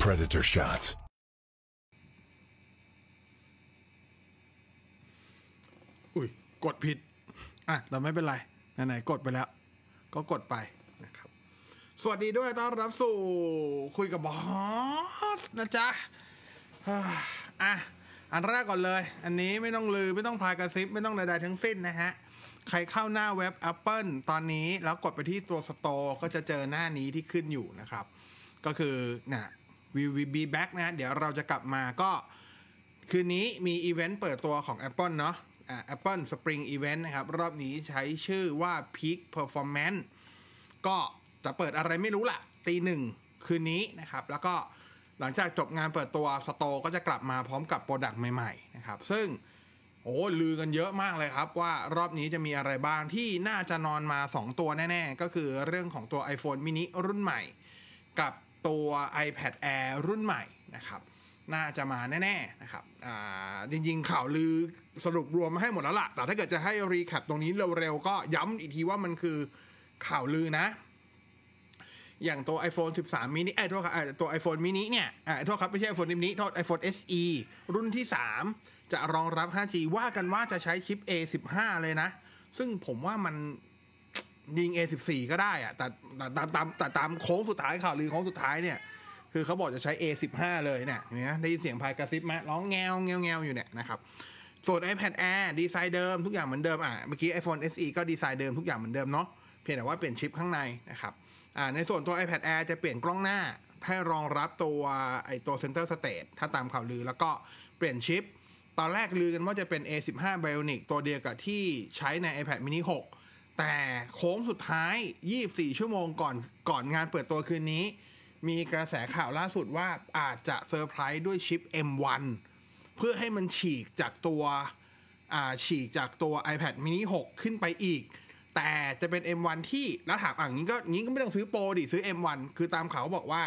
Predator shots. อุ้ย กดผิด อะ แต่ไม่เป็นไร ไหนๆกดไปแล้ว ก็กดไปนะครับ สวัสดีด้วยต้อนรับสู่คุยกับบอสนะจ๊ะอะอันแรกก่อนเลย อันนี้ไม่ต้องลือไม่ต้องพายกระซิบไม่ต้องใดๆทั้งสิ้นนะฮะ ใครเข้าหน้าเว็บ Apple ตอนนี้แล้วกดไปที่ตัวสโตร์ก็จะเจอหน้านี้ที่ขึ้นอยู่นะครับ ก็คือน่ะ we will be back นะ เดี๋ยวเราจะกลับมาก็ คืนนี้มีอีเวนต์เปิดตัวของ Apple เนาะ Apple Spring Event นะครับ รอบนี้ใช้ชื่อว่า Peak Performance ก็จะเปิดอะไรไม่รู้ล่ะตีหนึ่งคืนนี้นะครับ แล้วก็หลังจากจบงานเปิดตัว store ก็จะกลับมาพร้อมกับ product ใหม่ๆนะครับ ซึ่งโอ้ลือกันเยอะมากเลยครับ ว่ารอบนี้จะมีอะไรบ้างที่น่าจะนอนมา 2 ตัวแน่ ๆ ก็คือเรื่องของตัว iPhone mini รุ่นใหม่ กับตัว iPad Air รุ่นใหม่นะครับ น่าจะมาแน่ๆนะครับอ่าจริงๆข่าวลือสรุปรวมมาให้หมดแล้วล่ะ แต่ถ้าเกิดจะให้รีแคปตรงนี้เร็วๆก็ย้ำอีกทีว่ามันคือข่าวลือนะ อย่างตัว iPhone 13 mini เอ้ยโทษครับเอ่อตัว iPhone mini เนี่ยอ่าโทษครับไม่ใช่ iPhone mini โทษ iPhone SE รุ่นที่ 3 จะรองรับ 5G ว่ากันว่าจะใช้ชิป A15 เลยนะ ซึ่งผมว่ามันยิง A14 ก็ได้อะแต่แต่ตามแต่ตามโค้งสุดท้ายข่าวลือโค้งสุดท้ายเนี่ย คือเขาบอกจะใช้ A15 เลยเนี่ยเห็นไหมได้ยินเสียงพายกระซิบไหมร้องแงวแงวแงวอยู่เนี่ยนะครับส่วน iPad Air ดีไซน์เดิมทุกอย่างเหมือนเดิมอะเมื่อกี้ iPhone SE ก็ดีไซน์เดิมทุกอย่างเหมือนเดิมเนาะเพียงแต่ว่าเปลี่ยนชิปข้างในนะครับอ่าในส่วนตัว iPad Air จะเปลี่ยนกล้องหน้าให้รองรับตัวไอตัว Center Stage ถ้าตามข่าวลือแล้วก็เปลี่ยนชิป ตอนแรกลือกันว่าจะเป็น A15 Bionic ตัวเดียวกับที่ใช้ใน iPad mini 6 แต่โค้งสุดท้าย 24 ชั่วโมงก่อนก่อนงานเปิดตัวคืนนี้ มีกระแสข่าวล่าสุดว่าอาจจะเซอร์ไพรส์ด้วยชิป M1 เพื่อให้มันฉีกจากตัวฉีกจากตัว iPad mini 6 ขึ้นไปอีก แต่จะเป็น M1 ที่แล้วถามอะงี้ก็งี้ก็ไม่ต้องซื้อ Pro ดิซื้อ M1 คือตามข่าวบอกว่า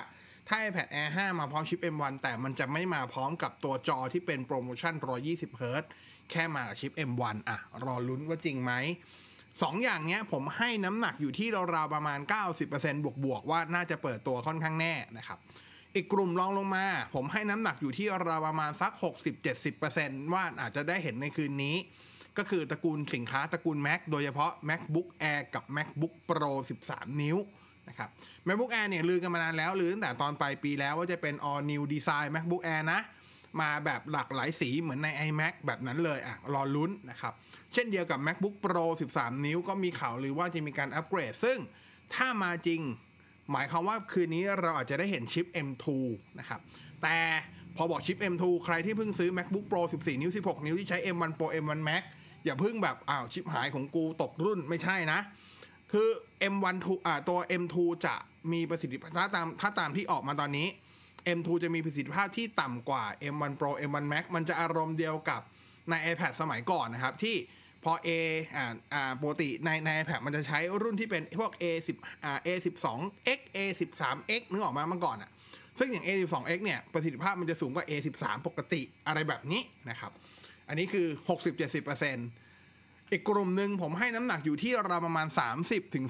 ถ้า iPad Air 5 มาพร้อมชิป M1 แต่มันจะไม่มาพร้อมกับตัวจอที่เป็นโปรโมชั่น 120 Hz แค่มากับชิป M1 อะ รอลุ้นว่าจริงไหม สองอย่างเนี้ยผมให้น้ำหนักอยู่ที่ราวๆประมาณ 90%บวกบวกๆว่าน่าจะเปิดตัวค่อนข้างแน่นะครับ อีกกลุ่มรองลงมา ผมให้น้ำหนักอยู่ที่ราวประมาณสัก 60-70%ว่าอาจจะได้เห็นในคืนนี้ ก็คือตระกูลสินค้าตระกูล Mac โดยเฉพาะ MacBook Air กับ MacBook Pro 13 นิ้วนะครับ MacBook Air เนี่ยลือกันมานานแล้วลือตั้งแต่ตอนปลายปีแล้วว่าจะเป็น all new design MacBook Air นะ มาแบบหลากหลายสีเหมือนใน iMac แบบนั้นเลยอะรอลุ้นนะครับ เช่นเดียวกับ MacBook Pro 13 นิ้วก็มีข่าวลือว่าจะมีการอัปเกรด ซึ่งถ้ามาจริง หมายความว่าคืนนี้เราอาจจะได้เห็นชิป M2 นะครับ แต่พอบอกชิป M2 ใครที่เพิ่งซื้อ MacBook Pro 14 นิ้ว 16 นิ้วที่ใช้ M1 Pro M1 Max อย่าเพิ่งแบบอ้าวชิปหายของกูตกรุ่นไม่ใช่นะ คือ M1 2อ่าตัว M2 จะมีประสิทธิภาพถ้าตามถ้าตามที่ออกมาตอนนี้ M2 จะมีประสิทธิภาพที่ต่ำกว่า M1 Pro M1 Max มันจะอารมณ์เดียวกับใน iPad สมัยก่อนนะครับ ที่พอ A อ่าอ่าปกติในใน iPad มันจะใช้รุ่นที่เป็นพวก A10 อ่า A12X A13X นึกออกมาเมื่อก่อนอะซึ่งอย่าง A12X เนี่ย ประสิทธิภาพมันจะสูงกว่า A13 ปกติอะไรแบบนี้นะครับ อันนี้คือ 60-70%อีกกลุ่มหนึ่งผมให้น้ำหนักอยู่ที่ราวประมาณ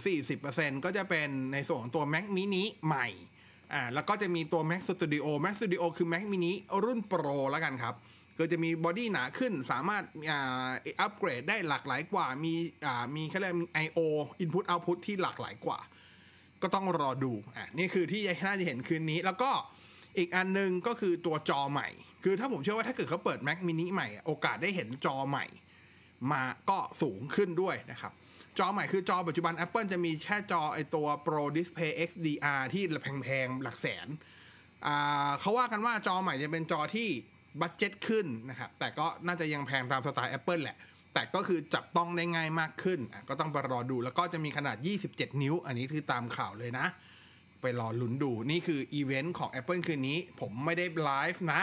30-40%ก็จะเป็นในส่วนของตัว Mac mini ใหม่ อ่าแล้วก็จะมีตัว Mac Studio Mac Studio คือ Mac mini รุ่น Pro แล้วกันครับก็จะมีบอดี้หนาขึ้นสามารถอ่าอัปเกรดได้หลากหลายกว่า มีอ่ามีเขาเรียกมี I/O Input Output ที่หลากหลายกว่า ก็ต้องรอดูอะนี่คือที่น่าจะเห็นคืนนี้ แล้วก็อีกอันหนึงก็คือตัวจอใหม่ คือถ้าผมเชื่อว่าถ้าเกิดเขาเปิด Mac mini ใหม่ โอกาสได้เห็นจอใหม่ มาก็สูงขึ้นด้วยนะครับ จอใหม่คือจอปัจจุบัน Apple จะมีแค่จอไอตัว Pro Display XDR ที่แพงๆ หลักแสน เขาว่ากันว่าจอใหม่จะเป็นจอที่ budget ขึ้นนะครับ แต่ก็น่าจะยังแพงตามสไตล์ Apple แหละ แต่ก็คือจับต้องได้ง่ายมากขึ้น ก็ต้องไปรอดู แล้วก็จะมีขนาด 27 นิ้ว อันนี้คือตามข่าวเลยนะ ไปรอลุ้นดู นี่คืออีเวนต์ของ Apple คืนนี้ ผมไม่ได้ไลฟ์นะ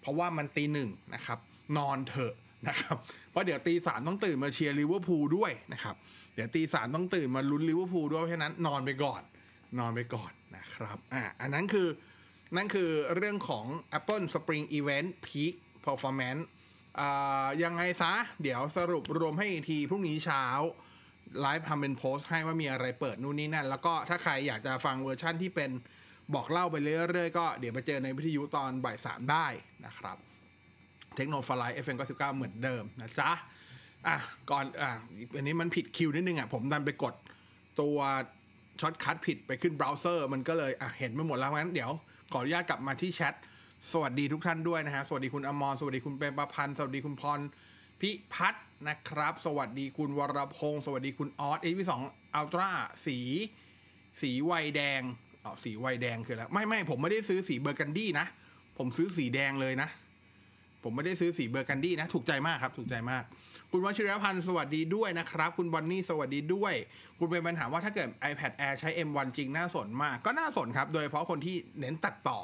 เพราะว่ามันตีหนึ่งนะครับ นอนเถอะ นะครับเพราะเดี๋ยวตีสามต้องตื่นมาเชียร์ลิเวอร์พูลด้วยนะครับ เดี๋ยวตีสามต้องตื่นมาลุ้นลิเวอร์พูลด้วยเพราะฉะนั้นนอนไปก่อน นอนไปก่อนนะครับอ่าอันนั้นคือนั่นคือเรื่องของ Apple Spring Event Peak Performance อ่ายังไงซะ เดี๋ยวสรุปรวมให้อีกทีพรุ่งนี้เช้าไลฟ์ทำเป็นโพสต์ให้ว่ามีอะไรเปิดนู่นนี่นั่น แล้วก็ถ้าใครอยากจะฟังเวอร์ชั่นที่เป็นบอกเล่าไปเรื่อยๆ ก็เดี๋ยวไปเจอในวิทยุตอนบ่ายสามได้นะครับ เทคโนโลยี FM 99เก้าเหมือนเดิมนะจ๊ะอะก่อนอะอันนี้มันผิดคิวนิดนึงอะผมดันไปกดตัว shortcut ผิดไปขึ้นเบราว์เซอร์ มันก็เลยอะเห็นไปหมดแล้วงั้นเดี๋ยว ขออนุญาตกลับมาที่แชทสวัสดีทุกท่านด้วยนะฮะ สวัสดีคุณอมรสวัสดีคุณเปรมประพันธ์สวัสดีคุณพรพิพัฒน์นะครับ สวัสดีคุณวรพงศ์สวัสดีคุณออส S22 Ultra สี สีไวน์แดงอ๋อสีไวน์แดงคืออะไรไม่ไม่ผมไม่ได้ซื้อสีเบอร์กันดี้นะ ผมซื้อสีแดงเลยนะ ผมไม่ได้ซื้อสีเบอร์กันดี้นะ ถูกใจมากครับ ถูกใจมาก คุณวชิรพันธ์สวัสดีด้วยนะครับ คุณบอนนี่สวัสดีด้วย คุณเป็นปัญหาว่าถ้าเกิด iPad Air ใช้ M1 จริงน่าสนมาก ก็น่าสนครับ โดยเฉพาะคนที่เน้นตัดต่อ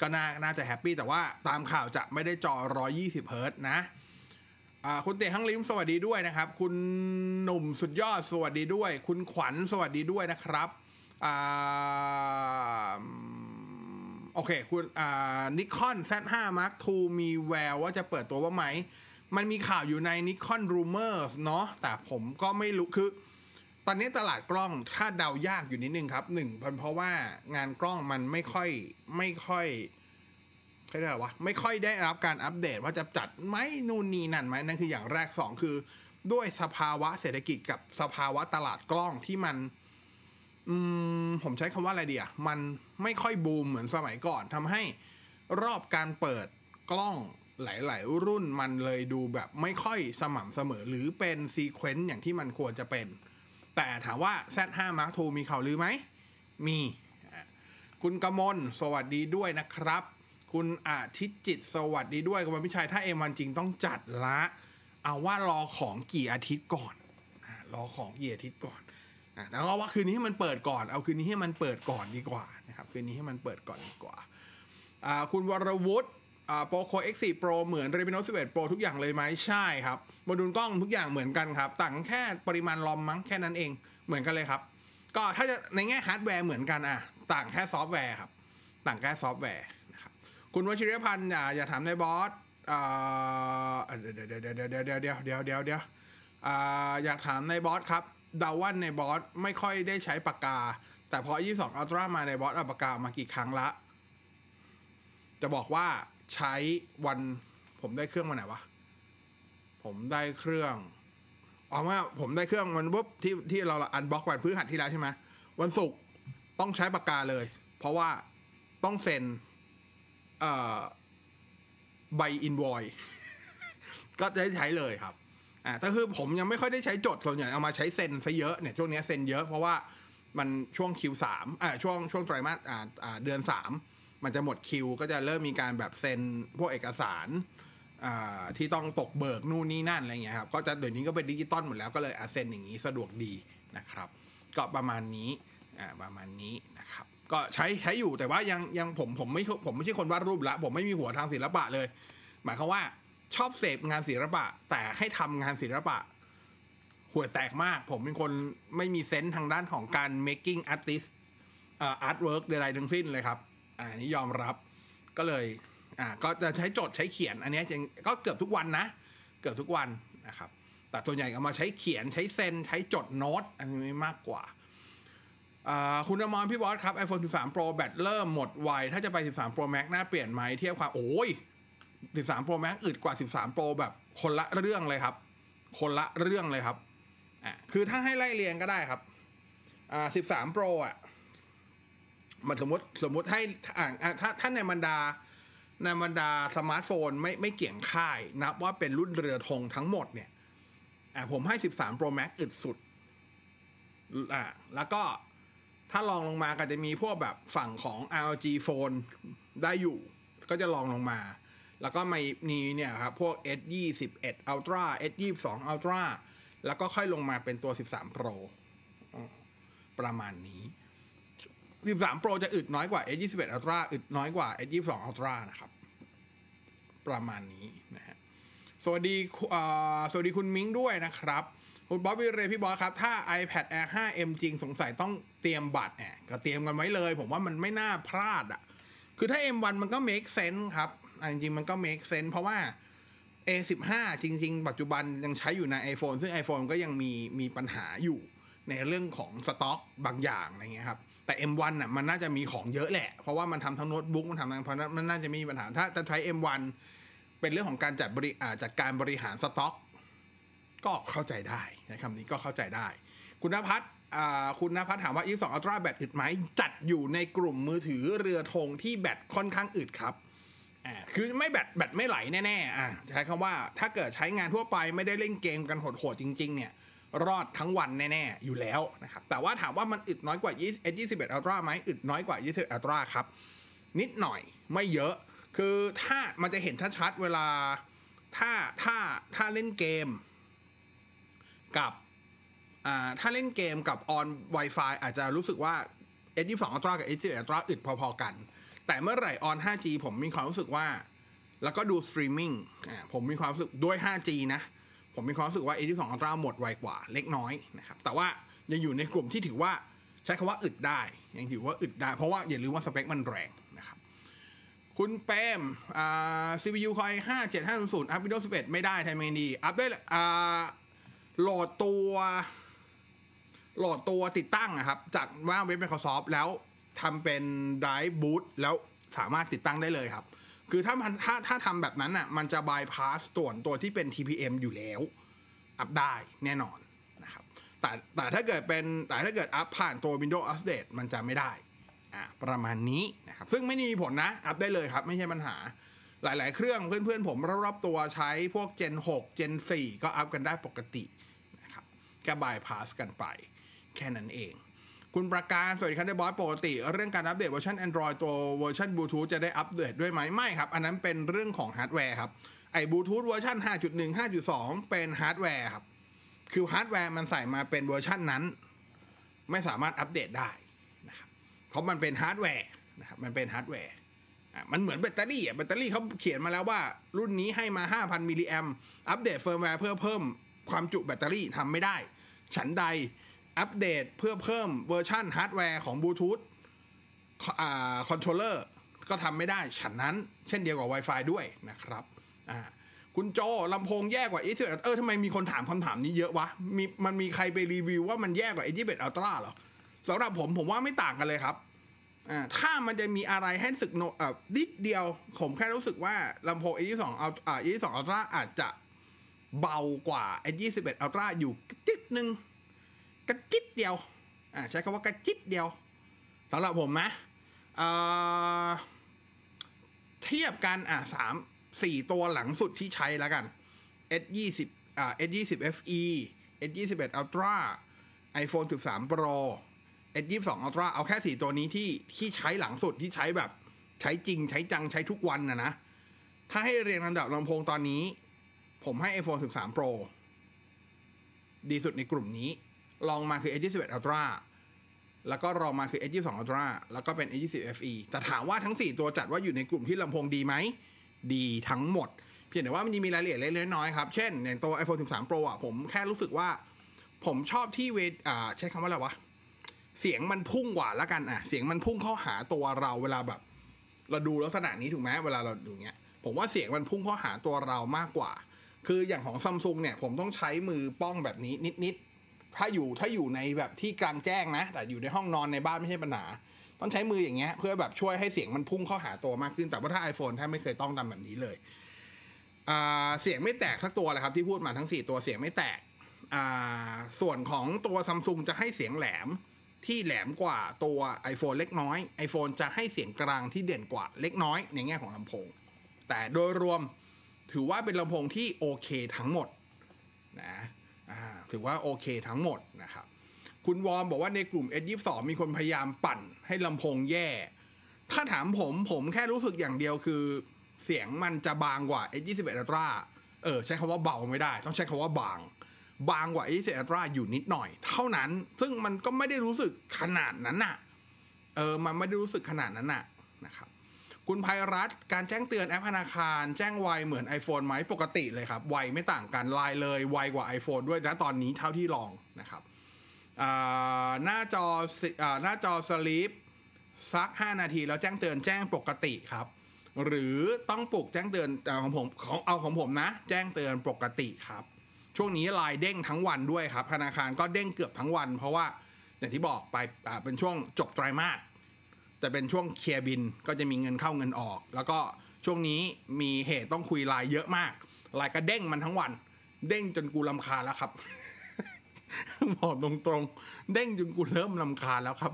ก็น่าน่าจะ happy แต่ว่าตามข่าวจะไม่ได้จอ 120เฮิรตซ์นะคุณเตะฮังลิมสวัสดีด้วยนะครับ คุณหนุ่มสุดยอดสวัสดีด้วย คุณขวัญสวัสดีด้วยนะครับอ่า อเคคุณอ่านิคอน Z5 Mark II มีแววว่าจะเปิดตัวว่าไหม มันมีข่าวอยู่ใน Nikon Rumors เนาะแต่ผมก็ไม่รู้คือ ตอนนี้ตลาดกล้องถ้าเดายากอยู่นิดนึงครับหนึ่งเป็นเพราะว่างานกล้องมันไม่ค่อยไม่ค่อยเขาเรียกว่าไม่ค่อยได้รับการอัปเดตว่าจะจัดไหมนู่นนี่นั่นไหมนั่นคืออย่างแรกสองคือ ด้วยสภาวะเศรษฐกิจกับสภาวะตลาดกล้องที่มัน ผมใช้คำว่าอะไรเดีอะมันไม่ค่อยบูมเหมือนสมัยก่อนทำให้รอบการเปิดกล้องหลาย ๆ รุ่นมันเลยดูแบบไม่ค่อยสม่ำเสมอ หรือเป็นซีเควนต์อย่างที่มันควรจะเป็น แต่ถามว่า Z5 Mark II มีข่าวลือไหม มี คุณกมลสวัสดีด้วยนะครับ คุณอาทิตย์จิตสวัสดีด้วยคุณพิชัย ถ้าเอ็มวันจริงต้องจัดละ เอาว่ารอของกี่อาทิตย์ก่อน รอของกี่อาทิตย์ก่อน นะแล้วก็ว่าคืนนี้ให้มันเปิดก่อน เอาคืนนี้ให้มันเปิดก่อนดีกว่านะครับ คืนนี้ให้มันเปิดก่อนดีกว่า คุณวรวุฒิ POCO X4 Pro เหมือน Note 11 Pro ทุกอย่างเลยไหมใช่ครับโมดูลกล้องทุกอย่างเหมือนกันครับ ต่างแค่ปริมาณ ROM มั้งแค่นั้นเอง เหมือนกันเลยครับ ก็ถ้าจะในแง่ฮาร์ดแวร์เหมือนกันอะ ต่างแค่ซอฟต์แวร์ครับ ต่างแค่ซอฟต์แวร์นะครับ คุณวชิรพันธ์อย่าถามในบอสเดี๋ยวเดี๋ยวเดี๋ยวเดี๋ยวเดี๋ยวเดี๋ยวเดี๋ยวอยากถามในบอสครับ ดาว่าในบอสไม่ค่อยได้ใช้ปากกา แต่พอ 22 Ultra มาในบอสเอาปากกามากี่ครั้งละ จะบอกว่าใช้วันผมได้เครื่องวันไหนวะ ผมได้เครื่องเอาว่าผมได้เครื่องมันปุ๊บที่ที่เราอันบ็อกวันพฤหัสที่แล้วใช่ไหมวันศุกร์ต้องใช้ปากกาเลย เพราะว่าต้องเซ็นเอ่อใบอินวอย ก็จะได้ใช้เลยครับ อ่าแต่คือผมยังไม่ค่อยได้ใช้จดส่วนใหญ่เอามาใช้เซ็นซะเยอะเนี่ยช่วงเนี้ยเซ็นเยอะเพราะว่ามันช่วงคิวสามอ่าช่วงช่วงไตรมาสอ่าอ่าเดือนสามมันจะหมดคิวก็จะเริ่มมีการแบบเซ็นพวกเอกสารอ่าที่ต้องตกเบิกนู่นนี่นั่นอะไรเงี้ยครับก็จะเดี๋ยวนี้ก็เป็นดิจิตอลหมดแล้วก็เลยอะเซ็นอย่างนี้สะดวกดีนะครับ ก็ประมาณนี้อ่าประมาณนี้นะครับ ก็ใช้ใช้อยู่แต่ว่ายังยังผมผมไม่ผมไม่ใช่คนวาดรูปละ ผมไม่มีหัวทางศิลปะเลย หมายความว่า ชอบเสพงานศิลปะ แต่ให้ทำงานศิลปะห่วยแตกมาก ผมเป็นคนไม่มีเซนส์ทางด้านของการ making artist เอ่อ artwork ใดๆทั้งสิ้นเลยครับ อ่านี่ยอมรับก็เลย อ่า ก็จะใช้จดใช้เขียน อันนี้ยยังก็เกือบทุกวันนะ เกือบทุกวันนะครับ แต่ตัวใหญ่ก็มาใช้เขียนใช้เซนใช้จดโน้ต อันนี้มากกว่าอ่าคุณอมรพี่บอสครับ iPhone 13 Pro แบตเริ่มหมดไว ถ้าจะไป 13 Pro Max น่าเปลี่ยนไหมเทียบความโอ้ย 13 Pro Max อึดกว่า 13 Pro แบบคนละเรื่องเลยครับ คนละเรื่องเลยครับอะคือถ้าให้ไล่เรียงก็ได้ครับอ่า13 Pro อะมันสมมติสมมติให้อ่าถ้าถ้าในบรรดาในบรรดาสมาร์ทโฟนไม่ไม่เกี่ยงค่าย นับว่าเป็นรุ่นเรือธงทั้งหมดเนี่ยอ่าผมให้ 13 Pro Max อึดสุดอ่าแล้วก็ถ้าลองลงมาก็จะมีพวกแบบฝั่งของ ROG Phone ได้อยู่ ก็จะลองลงมา แล้วก็มีมีเนี่ยครับพวก S 2 1 Ultra S 2 2 Ultra แล้วก็ค่อยลงมาเป็นตัว 13 Pro ประมาณนี้ 13 Pro จะอึดน้อยกว่า S 2 1 Ultra อึดน้อยกว่า S 2 2 Ultra นะครับ ประมาณนี้นะฮะสวัสดีสวัสดีคุณมิ้งด้วยนะครับคุณบ๊อบบี้เรพี่บอสครับ ถ้า iPad Air 5M จริงสงสัยต้องเตรียมบัตรแอบก็เตรียมกันไว้เลย ผมว่ามันไม่น่าพลาดอะ คือถ้า M1 มันก็ make sense ครับ จริงๆมันก็ make sense เพราะว่า A15 จริง ๆ ปัจจุบันยังใช้อยู่ใน iPhone ซึ่ง iPhone ก็ยังมีมีปัญหาอยู่ในเรื่องของสต็อกบางอย่างอะไรเงี้ยครับ แต่ M1 น่ะมันน่าจะมีของเยอะแหละ เพราะว่ามันทำทั้งโน้ตบุ๊กมันทำทั้งเพราะนั้นมันน่าจะมีปัญหา ถ้าจะใช้ M1 เป็นเรื่องของการจัดบริอาจัดการบริหารสต็อก ก็เข้าใจได้ใช้คำนี้ก็เข้าใจได้ คุณนภัทรคุณนภัทรถามว่า E2 Ultra แบตอึดไหมจัดอยู่ในกลุ่มมือถือเรือธงที่แบตค่อนข้างอึดครับ อ่าคือไม่แบตแบตไม่ไหลแน่ๆอ่าใช้คำว่าถ้าเกิดใช้งานทั่วไปไม่ได้เล่นเกมกันโหดๆจริง ๆ เนี่ยรอดทั้งวันแน่ ๆ อยู่แล้วนะครับ แต่ว่าถามว่ามันอึดน้อยกว่า S21 Ultra ไหมอึดน้อยกว่า 21 Ultra ครับ นิดหน่อยไม่เยอะ คือถ้ามันจะเห็นชัดๆเวลาถ้าถ้าถ้าเล่นเกม กับอ่าถ้าเล่นเกมกับออน Wi-Fi อาจจะรู้สึกว่า S22 Ultra กับ S21 Ultra อึดพอ ๆ กัน แต่เมื่อไหร่ on 5G ผมมีความรู้สึกว่า แล้วก็ดูสตรีมมิ่งอ่าผมมีความรู้สึกด้วย 5G นะ ผมมีความรู้สึกว่า S22 Ultra หมดไวกว่าเล็กน้อยนะครับ แต่ว่ายังอยู่ในกลุ่มที่ถือว่าใช้คำว่าอึดได้ ยังถือว่าอึดได้ เพราะว่าอย่าลืมว่าสเปคมันแรงนะครับ คุณเปมอ่า CPU Core i 5 7500อัพ Windows 11 ไม่ได้ทำไงดี อัพได้อ่าโหลดตัว โหลดตัวติดตั้งนะครับ จากว่าเว็บ Microsoft แล้ว ทำเป็น Drive Boot แล้วสามารถติดตั้งได้เลยครับ คือถ้ามันถ้าถ้าทำแบบนั้นอะมันจะ bypass ส่วนตัวที่เป็น TPM อยู่แล้ว อัพได้แน่นอนนะครับ แต่แต่ถ้าเกิดเป็นแต่ถ้าเกิดอัพผ่านตัว Windows Update มันจะไม่ได้อะประมาณนี้นะครับ ซึ่งไม่มีผลนะ อัพได้เลยครับ ไม่ใช่ปัญหาหลาย ๆ เครื่องเพื่อน ๆ ผมรอบๆตัวใช้พวก Gen 6 Gen 4 ก็อัพกันได้ปกตินะครับแค่บายพาสกันไป แค่นั้นเอง คุณประการสวัสดีครับได้บอสปกติ เรื่องการอัปเดตเวอร์ชัน Android ตัวเวอร์ชันบลูทูธจะได้อัปเดตด้วยไหมไม่ครับ อันนั้นเป็นเรื่องของฮาร์ดแวร์ครับไอ้บลูทูธเวอร์ชัน5.1 5.2 เป็นฮาร์ดแวร์ครับ คือฮาร์ดแวร์มันใส่มาเป็นเวอร์ชันนั้น ไม่สามารถอัปเดตได้นะครับเพราะมันเป็นฮาร์ดแวร์นะครับมันเป็นฮาร์ดแวร์อะมันเหมือนแบตเตอรี่อะแบตเตอรี่เขาเขียนมาแล้วว่า รุ่นนี้ให้มา 5,000มิลลิแอมอัปเดตเฟิร์มแวร์เพื่อเพิ่มความจุแบตเตอรี่ทำไม่ได้ ฉันใด อัปเดตเพื่อเพิ่มเวอร์ชันฮาร์ดแวร์ของบลูทูธคอนโทรลเลอร์ก็ทำไม่ได้ฉันนั้น เช่นเดียวกับ Wi-Fi ด้วยนะครับอ่าคุณโจลำโพงแย่กว่า a 2 1เออทำไมมีคนถามคำถามนี้เยอะวะมีมันมีใครไปรีวิวว่ามันแย่กว่า a 2 1 Ultra เหรอสำหรับผมผมว่าไม่ต่างกันเลยครับอ่าถ้ามันจะมีอะไรให้สึกโนเอ่อนิดเดียว ผมแค่รู้สึกว่าลำโพง A22 เอาอ่า A22 Ultra อาจจะเบากว่า A21 Ultra อยู่กระจิดนึง กระจิดเดียวอ่าใช้คำว่ากระจิดเดียวสำหรับผมนะอ่าเทียบกันอะสามสี่ตัวหลังสุดที่ใช้แล้วกัน S20 อ่า S20 FE S21 Ultra iPhone 13 Pro S22 Ultra เอาแค่สี่ตัวนี้ที่ที่ใช้หลังสุดที่ใช้แบบใช้จริงใช้จังใช้ทุกวันนะนะ ถ้าให้เรียงลำดับลำโพงตอนนี้ ผมให้ iPhone 13 Pro ดีสุดในกลุ่มนี้ ลองมาคือ S21 Ultra แล้วก็รองมาคือ S22 Ultra แล้วก็เป็น S20 FE แต่ถามว่าทั้ง 4 ตัวจัดว่าอยู่ในกลุ่มที่ลำโพงดีไหม ดีทั้งหมด เพียงแต่ว่ามันจะมีรายละเอียดเล็กๆน้อยๆครับ เช่นอย่างตัว iPhone 13 Pro อะผมแค่รู้สึกว่า ผมชอบที่เวทอ่าใช้คำว่าอะไรวะ เสียงมันพุ่งกว่าล้วกันอะ เสียงมันพุ่งเข้าหาตัวเราเวลาแบบ เราดูลักษณะนี้ถูกไหมเวลาเราดูเงี้ย ผมว่าเสียงมันพุ่งเข้าหาตัวเรามากกว่า คืออย่างของซัมซุงเนี่ย ผมต้องใช้มือป้องแบบนี้นิดๆ ถ้าอยู่ถ้าอยู่ในแบบที่กลางแจ้งนะ แต่อยู่ในห้องนอนในบ้านไม่ใช่ปัญหา ต้องใช้มืออย่างเงี้ย เพื่อแบบช่วยให้เสียงมันพุ่งเข้าหาตัวมากขึ้น แต่ว่าถ้า iPhone ถ้าไม่เคยต้องทำแบบนี้เลยเสียงไม่แตกสักตัวเลยครับที่พูดมาทั้ง 4 ตัวเสียงไม่แตกส่วนของตัวซัมซุงจะให้เสียงแหลมที่แหลมกว่าตัว iPhone เล็กน้อย iPhone จะให้เสียงกลางที่เด่นกว่าเล็กน้อยในแง่ของลำโพง แต่โดยรวมถือว่าเป็นลำโพงที่โอเคทั้งหมดนะ ถือว่าโอเคทั้งหมดนะครับ คุณวอมบอกว่าในกลุ่ม S22 มีคนพยายามปั่นให้ลำโพงแย่ ถ้าถามผมผมแค่รู้สึกอย่างเดียวคือ เสียงมันจะบางกว่า S21 Ultra เออใช้คำว่าเบาไม่ได้ ต้องใช้คำว่าบาง บางกว่า S21 Ultra อยู่นิดหน่อย เท่านั้น ซึ่งมันก็ไม่ได้รู้สึกขนาดนั้นน่ะ เออมันไม่ได้รู้สึกขนาดนั้นน่ะนะครับ คุณภัยรัตการแจ้งเตือนแอปธนาคาร แจ้งไวเหมือน iPhone ไหมปกติเลยครับ ไวไม่ต่างกันไลน์เลยไวกว่า iPhone ด้วยนะตอนนี้เท่าที่ลองนะครับหน้าจออหน้าจอสลีปสัก 5 นาทีแล้วแจ้งเตือนแจ้งปกติครับ หรือต้องปลุกแจ้งเตือนเอาของผมของเอาของผมนะ แจ้งเตือนปกติครับ ช่วงนี้ไลน์เด้งทั้งวันด้วยครับ ธนาคารก็เด้งเกือบทั้งวัน เพราะว่าอย่างที่บอกไปเป็นช่วงจบไตรมาส จะเป็นช่วงเคลียร์บินก็จะมีเงินเข้าเงินออก แล้วก็ช่วงนี้มีเหตุต้องคุยไลน์เยอะมากไลน์ก็เด้งมันทั้งวัน เด้งจนกูลำคาแล้วครับบอกตรงๆ เด้งจนกูเริ่มลำคาแล้วครับ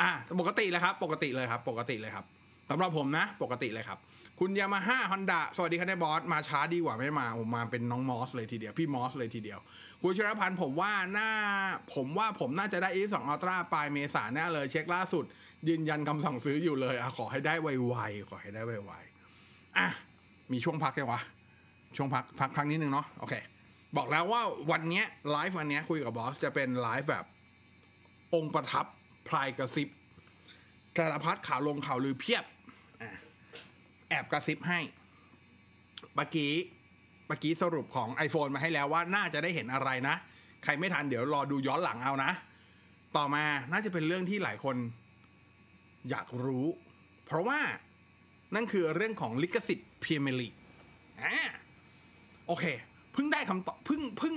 อะปกติเลยครับ ปกติเลยครับ ปกติเลยครับ สำหรับผมนะ ปกติเลยครับ คุณยามาฮ่าฮอนดาสวัสดีครับนายบอส มาช้าดีกว่าไม่มาผมมาเป็นน้องมอสเลยทีเดียว พี่มอสเลยทีเดียว คุณชรพันธ์ผมว่าน่าผมว่าผมน่าจะได้ S22 Ultra ปลายเมษาแน่เลย เช็คล่าสุด ยืนยันคำสั่งซื้ออยู่เลยอขอให้ได้ไวๆขอให้ได้ไวๆอะมีช่วงพักยังวะช่วงพักพักครั้งนิดนึงเนาะโอเค บอกแล้วว่าวันนี้ไลฟ์วันนี้คุยกับบอสจะเป็นไลฟ์แบบองค์ประทับพรายกระซิบสารพัดข่าวลงข่าวลือเพียบ แอบกระซิบให้เมื่อกี้เมื่อกี้สรุปของ iPhone มาให้แล้วว่าน่าจะได้เห็นอะไรนะ ใครไม่ทันเดี๋ยวรอดูย้อนหลังเอานะ ต่อมาน่าจะเป็นเรื่องที่หลายคนอยากรู้ เพราะว่านั่นคือเรื่องของลิขสิทธิ์พรีเมียร์ลีกอ่าโอเค เพิ่งได้คำตอบเพิ่งเพิ่ง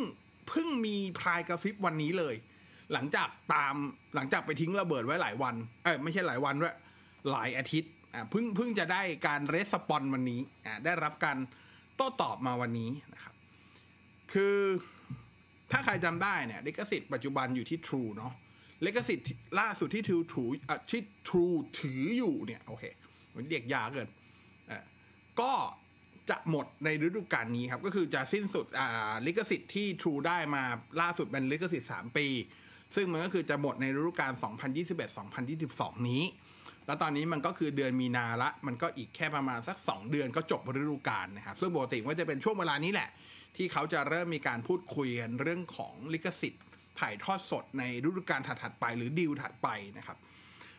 เพิ่งมีพรายกระซิบวันนี้เลย หลังจากตามหลังจากไปทิ้งระเบิดไว้หลายวัน เอ้ยไม่ใช่หลายวันด้วยหลายอาทิตย์ อ่าเพิ่งเพิ่งจะได้การเรสปอนวันนี้อ่าได้รับการโต้ตอบมาวันนี้นะครับ คือถ้าใครจำได้เนี่ยลิขสิทธิ์ปัจจุบันอยู่ที่ True เนาะลิขสิทธิ์ล่าสุดที่ True ถืออะที่ True ถืออยู่เนี่ยโอเคมันเด็กยาเกินอ่าก็จะหมดในฤดูกาลนี้ครับก็คือจะสิ้นสุดอ่าลิขสิทธิ์ที่ True ได้มาล่าสุดเป็นลิขสิทธิ์ 3 ปี ซึ่งมันก็คือจะหมดในฤดูกาล2021-2022 นี้ แล้วตอนนี้มันก็คือเดือนมีนาละ มันก็อีกแค่ประมาณสัก 2 เดือนก็จบฤดูกาลนะครับ ซึ่งปกติก็จะเป็นช่วงเวลานี้แหละ ที่เขาจะเริ่มมีการพูดคุยกันเรื่องของลิขสิทธิ์ถ่ายทอดสดในฤดูกาลถัดๆไป หรือดีลถัดไปนะครับ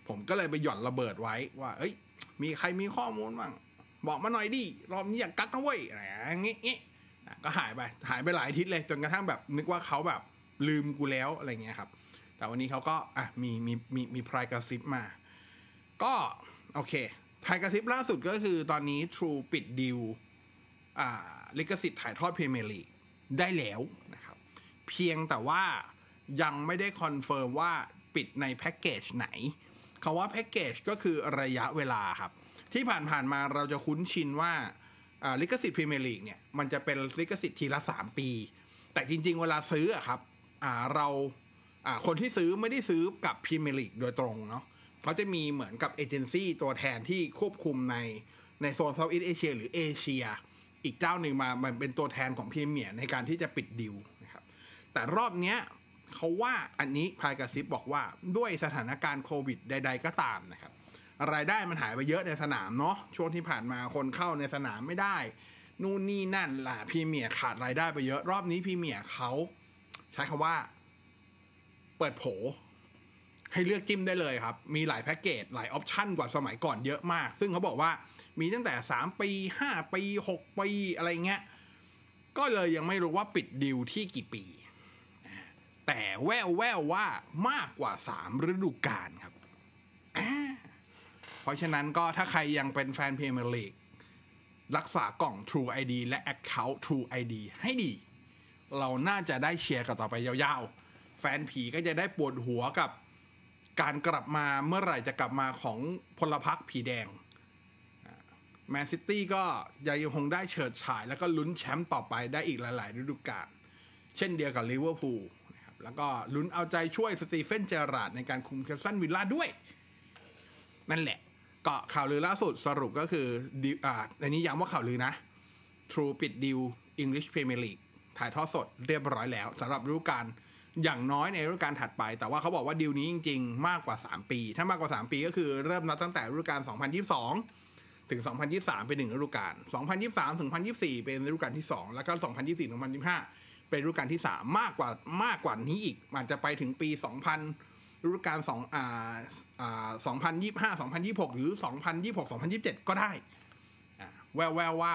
ผมก็เลยไปหย่อนระเบิดไว้ว่า เอ้ย มีใครมีข้อมูลบ้างบอกมาหน่อยดิรอบนี้อยากกักนะเว้ยอะไรอย่างงี้งี้นะก็หายไปหายไปหลายทิตย์เลยจนกระทั่งแบบ นึกว่าเขาแบบลืมกูแล้วอะไรเงี้ยครับ แต่วันนี้เขาก็อะมีมีมีมีพรายกระซิบมา ก็โอเคพรายกระซิบล่าสุดก็คือตอนนี้ True ปิดดีลอ่าลิขสิทธิ์ถ่ายทอดพรีเมียร์ลีกได้แล้วนะครับ เพียงแต่ว่ายังไม่ได้คอนเฟิร์มว่าปิดในแพ็กเกจไหนคำว่าแพ็กเกจก็คือระยะเวลาครับ ที่ผ่านๆมาเราจะคุ้นชินว่าลิขสิทธิ์พรีเมียร์ลีกเนี่ยมันจะเป็นลิขสิทธิ์ทีละ 3 ปี แต่จริง ๆ เวลาซื้ออะครับเราคนที่ซื้อไม่ได้ซื้อกับพรีเมียร์ลีกโดยตรงเนาะ เขาจะมีเหมือนกับเอเจนซี่ตัวแทนที่ควบคุมในในโซน Southeast Asia หรือเอเชีย อีกเจ้าหนึ่งมามันเป็นตัวแทนของพรีเมียร์ในการที่จะปิดดีลนะครับแต่รอบเนี้ยเขาว่าอันนี้พรายกระซิบบอกว่าด้วยสถานการณ์โควิดใด ๆ ก็ตามนะครับรายได้มันหายไปเยอะในสนามเนาะช่วงที่ผ่านมาคนเข้าในสนามไม่ได้ นู่นนี่นั่นล่ะพรีเมียร์ขาดรายได้ไปเยอะ รอบนี้พรีเมียร์เขาใช้คำว่า เปิดโผ ให้เลือกจิ้มได้เลยครับ มีหลายแพ็กเกจหลายออปชันกว่าสมัยก่อนเยอะมาก ซึ่งเขาบอกว่ามีตั้งแต่ 3 ปี 5 ปี 6 ปีอะไรเงี้ย ก็เลยยังไม่รู้ว่าปิดดิวที่กี่ปี แต่แววแววว่ามากกว่า 3 ฤดูกาลครับ เพราะฉะนั้นก็ถ้าใครยังเป็นแฟนพีเมียร์ลีกรักษากล่อง True ID และ Account True ID ให้ดี เราน่าจะได้เชียร์กันต่อไปยาวๆ แฟนผีก็จะได้ปวดหัวกับ การกลับมาเมื่อไหร่จะกลับมาของพลพรรคผีแดงแมนซิตี้ก็ยังคงได้เฉิดฉาย แล้วก็ลุ้นแชมป์ต่อไปได้อีกหลาย ๆ ฤดูกาลเช่นเดียวกับลิเวอร์พูลนะครับแล้วก็ลุ้นเอาใจช่วยสตีเฟนเจอราร์ดในการคุมแอสตันวิลล่าด้วย นั่นแหละ ก็ข่าวลือล่าสุดสรุปก็คือดีลอ่าในนี้ย้ำว่าข่าวลือนะ True ปิดดีล English Premier League ถ่ายทอดสดเรียบร้อยแล้วสำหรับฤดูกาล อย่างน้อยในฤดูกาลถัดไป แต่ว่าเขาบอกว่าดีลนี้จริง ๆ มากกว่า 3 ปี ถ้ามากกว่า 3 ปีก็คือเริ่มนับตั้งแต่ฤดูกาล2022 ถึง 2023 เป็นหนึ่งฤดูกาล2023 ถึง 2024 เป็นฤดูกาลที่ 2 แล้วก็ 2024 ถึง 2025 เป็นฤดูกาลที่ 3 มากกว่ามากกว่านี้อีกอาจจะไปถึงปี 2000ฤดูกาล2อ่าอ่า2025 2026 หรือ 2026 2027 ก็ได้อ่าแววว่า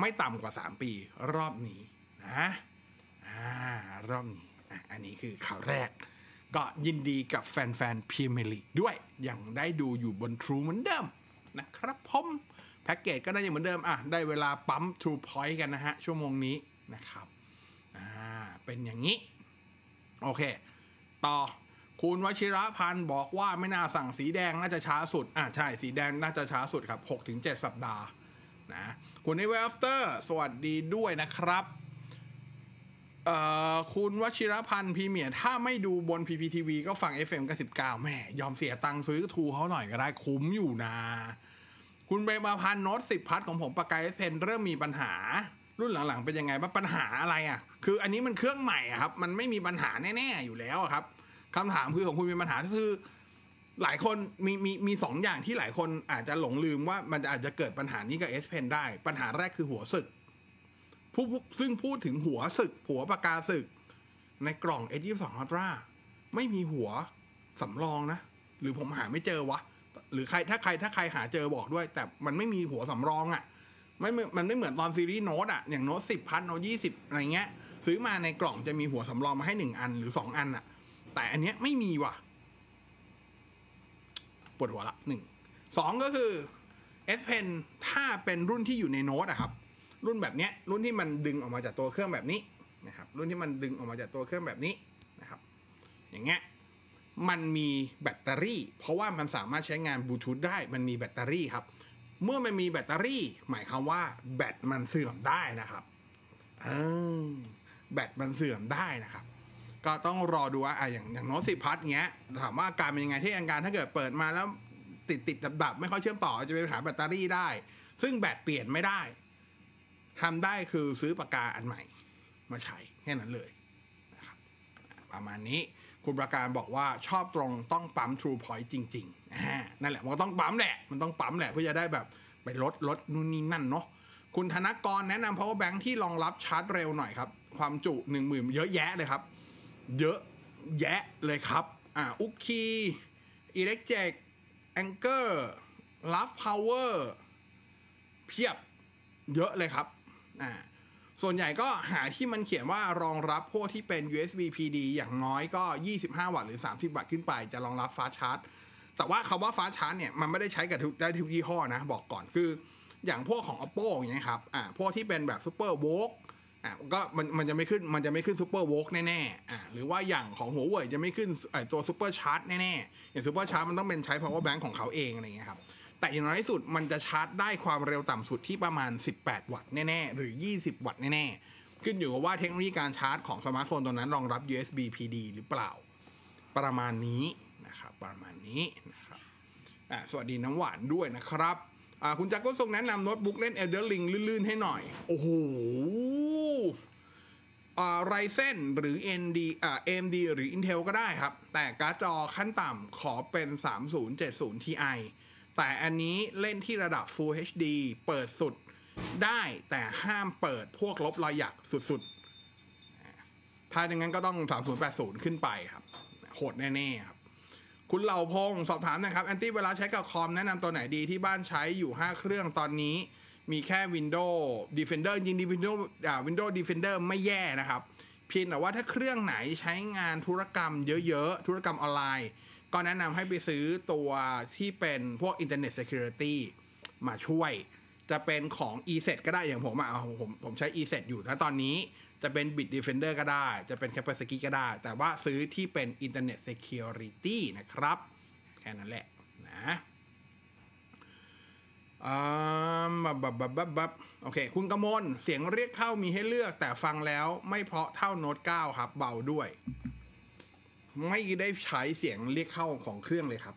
ไม่ต่ำกว่า 3 ปีรอบนี้นะอ่ารอบนี้ อันนี้คือข่าวแรก ก็ยินดีกับแฟนๆพรีเมียร์ลีกด้วย ยังได้ดูอยู่บน True เหมือนเดิมนะครับผมแพ็กเกจก็ได้ยังเหมือนเดิมอะได้เวลาปั๊ม True Point กันนะฮะ ชั่วโมงนี้นะครับอ่าเป็นอย่างนี้ โอเค ต่อคุณวชิระพันธ์บอกว่าไม่น่าสั่งสีแดงน่าจะช้าสุด อ่าใช่ สีแดงน่าจะช้าสุดครับ 6-7 สัปดาห์นะคุณในเวฟเตอร์ สวัสดีด้วยนะครับ คุณวชิรพันธ์พรีเมียร์ถ้าไม่ดูบน PPTV ก็ฟัง FM 99แหม่ยอมเสียตังค์ซื้อทูเขาหน่อยก็ได้คุ้มอยู่นะ คุณเบมาพันธ์โน้ตสิบพัทของผมปากกาเอสเพนเริ่มมีปัญหา รุ่นหลังๆเป็นยังไงบ้างปัญหาอะไรอะ คืออันนี้มันเครื่องใหม่อะครับ มันไม่มีปัญหาแน่ๆอยู่แล้วอะครับคำถามคือของคุณมีปัญหาคือหลายคนมีมีมีสองอย่างที่หลายคนอาจจะหลงลืมว่ามันจะอาจจะเกิดปัญหานี้กับ S Pen ได้ ปัญหาแรกคือหัวสึก ผู้ซึ่งพูดถึงหัวสึก หัวปากกาสึก ในกล่อง S22 Ultra ไม่มีหัวสำรองนะ หรือผมหาไม่เจอวะ หรือใครถ้าใครถ้าใครหาเจอบอกด้วย แต่มันไม่มีหัวสำรองอะ่ะไม่มันไม่เหมือนตอนซีรีส์โน้ตอะอย่างโน้ตสิบพันโน้ตยี่สิบอะไรเงี้ย ซื้อมาในกล่องจะมีหัวสำรองมาให้หนึ่งอันหรือสองอันอะแต่อันเนี้ยไม่มีว่ะปวดหัวละหนึ่งสองก็คือ S Pen ถ้าเป็นรุ่นที่อยู่ในโน้ตอะครับ รุ่นแบบเนี้ยรุ่นที่มันดึงออกมาจากตัวเครื่องแบบนี้นะครับรุ่นที่มันดึงออกมาจากตัวเครื่องแบบนี้นะครับอย่างเงี้ยมันมีแบตเตอรี่ เพราะว่ามันสามารถใช้งานบลูทูธได้มันมีแบตเตอรี่ครับ เมื่อมันมีแบตเตอรี่ หมายความว่าแบตมันเสื่อมได้นะครับอแบตมันเสื่อมได้นะครับ ก็ต้องรอดูว่าอะอย่างอย่างโน้ตสิพัทเงี้ยถามว่าการเป็นยังไงที่อาการถ้าเกิดเปิดมาแล้วติดติดดับดับไม่ค่อยเชื่อมต่อจะเป็นปัญหาแบตเตอรี่ได้ ซึ่งแบตเปลี่ยนไม่ได้ ทำได้คือซื้อปากกาอันใหม่มาใช้แค่นั้นเลยนะครับประมาณนี้คุณประการบอกว่าชอบตรงต้องปั๊ม True Point จริงๆนั่นแหละมันก็ต้องปั๊มแหละ มันต้องปั๊มแหละเพื่อจะได้แบบไปลดลดนู่นนี่นั่นเนาะคุณธนกรแนะนำ power bank ที่รองรับชาร์จเร็วหน่อยครับ ความจุหนึ่งหมื่นเยอะแยะเลยครับ เยอะแยะเลยครับ อ่า Aukey Elecjet Anker RAVPower เพียบเยอะเลยครับ อ่าส่วนใหญ่ก็หาที่มันเขียนว่ารองรับพวกที่เป็น USB PD อย่างน้อยก็ 25 วัตต์หรือ 30 วัตต์ขึ้นไปจะรองรับ fast charge แต่ว่าคำว่า fast charge เนี่ยมันไม่ได้ใช้กับทุกได้ทุกยี่ห้อนะ บอกก่อนคืออย่างพวกของ oppo อย่างเงี้ยครับอ่าพวกที่เป็นแบบ SuperVOOCอะก็มันมันจะไม่ขึ้นมันจะไม่ขึ้น SuperVOOC แน่ๆอ่าหรือว่าอย่างของหัวเว่ยจะไม่ขึ้นไอตัว SuperCharge แน่ๆอย่าง SuperCharge มันต้องเป็นใช้ power bank ของเขาเองอะไรเงี้ยครับ แต่อย่างน้อยที่สุดมันจะชาร์จได้ความเร็วต่ำสุดที่ประมาณ 18 วัตต์แน่ๆ หรือ 20 วัตต์แน่ๆ ขึ้นอยู่กับว่าเทคโนโลยีการชาร์จของสมาร์ทโฟนตัวนั้นรองรับ USB PD หรือเปล่า ประมาณนี้นะครับประมาณนี้นะครับอะสวัสดีน้ำหวานด้วยนะครับอ่าคุณจักรก็ทรงแนะนำโน้ตบุ๊กเล่น Elder Ring ลื่นๆ ให้หน่อย โอ้โหไรเซนหรือ ND อ่า AMD หรือ Intel ก็ได้ครับ แต่การ์ดจอขั้นต่ำขอเป็น 3070 Ti แต่อันนี้เล่นที่ระดับ Full HD เปิดสุดได้แต่ห้ามเปิดพวกลบรอยหยักสุดๆ ถ้าอย่างนั้นก็ต้อง 3080 ขึ้นไปครับ โหดแน่ๆครับ คุณเหล่าพงศสอบถามนะครับ แอนตี้เวลาใช้กับคอมแนะนำตัวไหนดีที่บ้านใช้อยู่ 5 เครื่องตอนนี้มีแค่ Windows Defender จริงๆ Windows อ่า Windows Defender ไม่แย่นะครับ เพียงแต่ว่าถ้าเครื่องไหนใช้งานธุรกรรมเยอะๆ ธุรกรรมออนไลน์ ก็แนะนำให้ไปซื้อตัวที่เป็นพวก Internet Security มาช่วย จะเป็นของ ESET ก็ได้อย่างผมอะผมผมใช้ ESET อยู่ถ้าตอนนี้จะเป็น Bit Defender ก็ได้ จะเป็น Kaspersky ก็ได้ แต่ว่าซื้อที่เป็น Internet Security นะครับ แค่นั้นแหละนะอ่าบับบับบับบับบับโอเค คุณกมลเสียงเรียกเข้ามีให้เลือกแต่ฟังแล้วไม่เพราะเท่าโน้ต9ครับ เบาด้วย ไม่ได้ใช้เสียงเรียกเข้าของเครื่องเลยครับ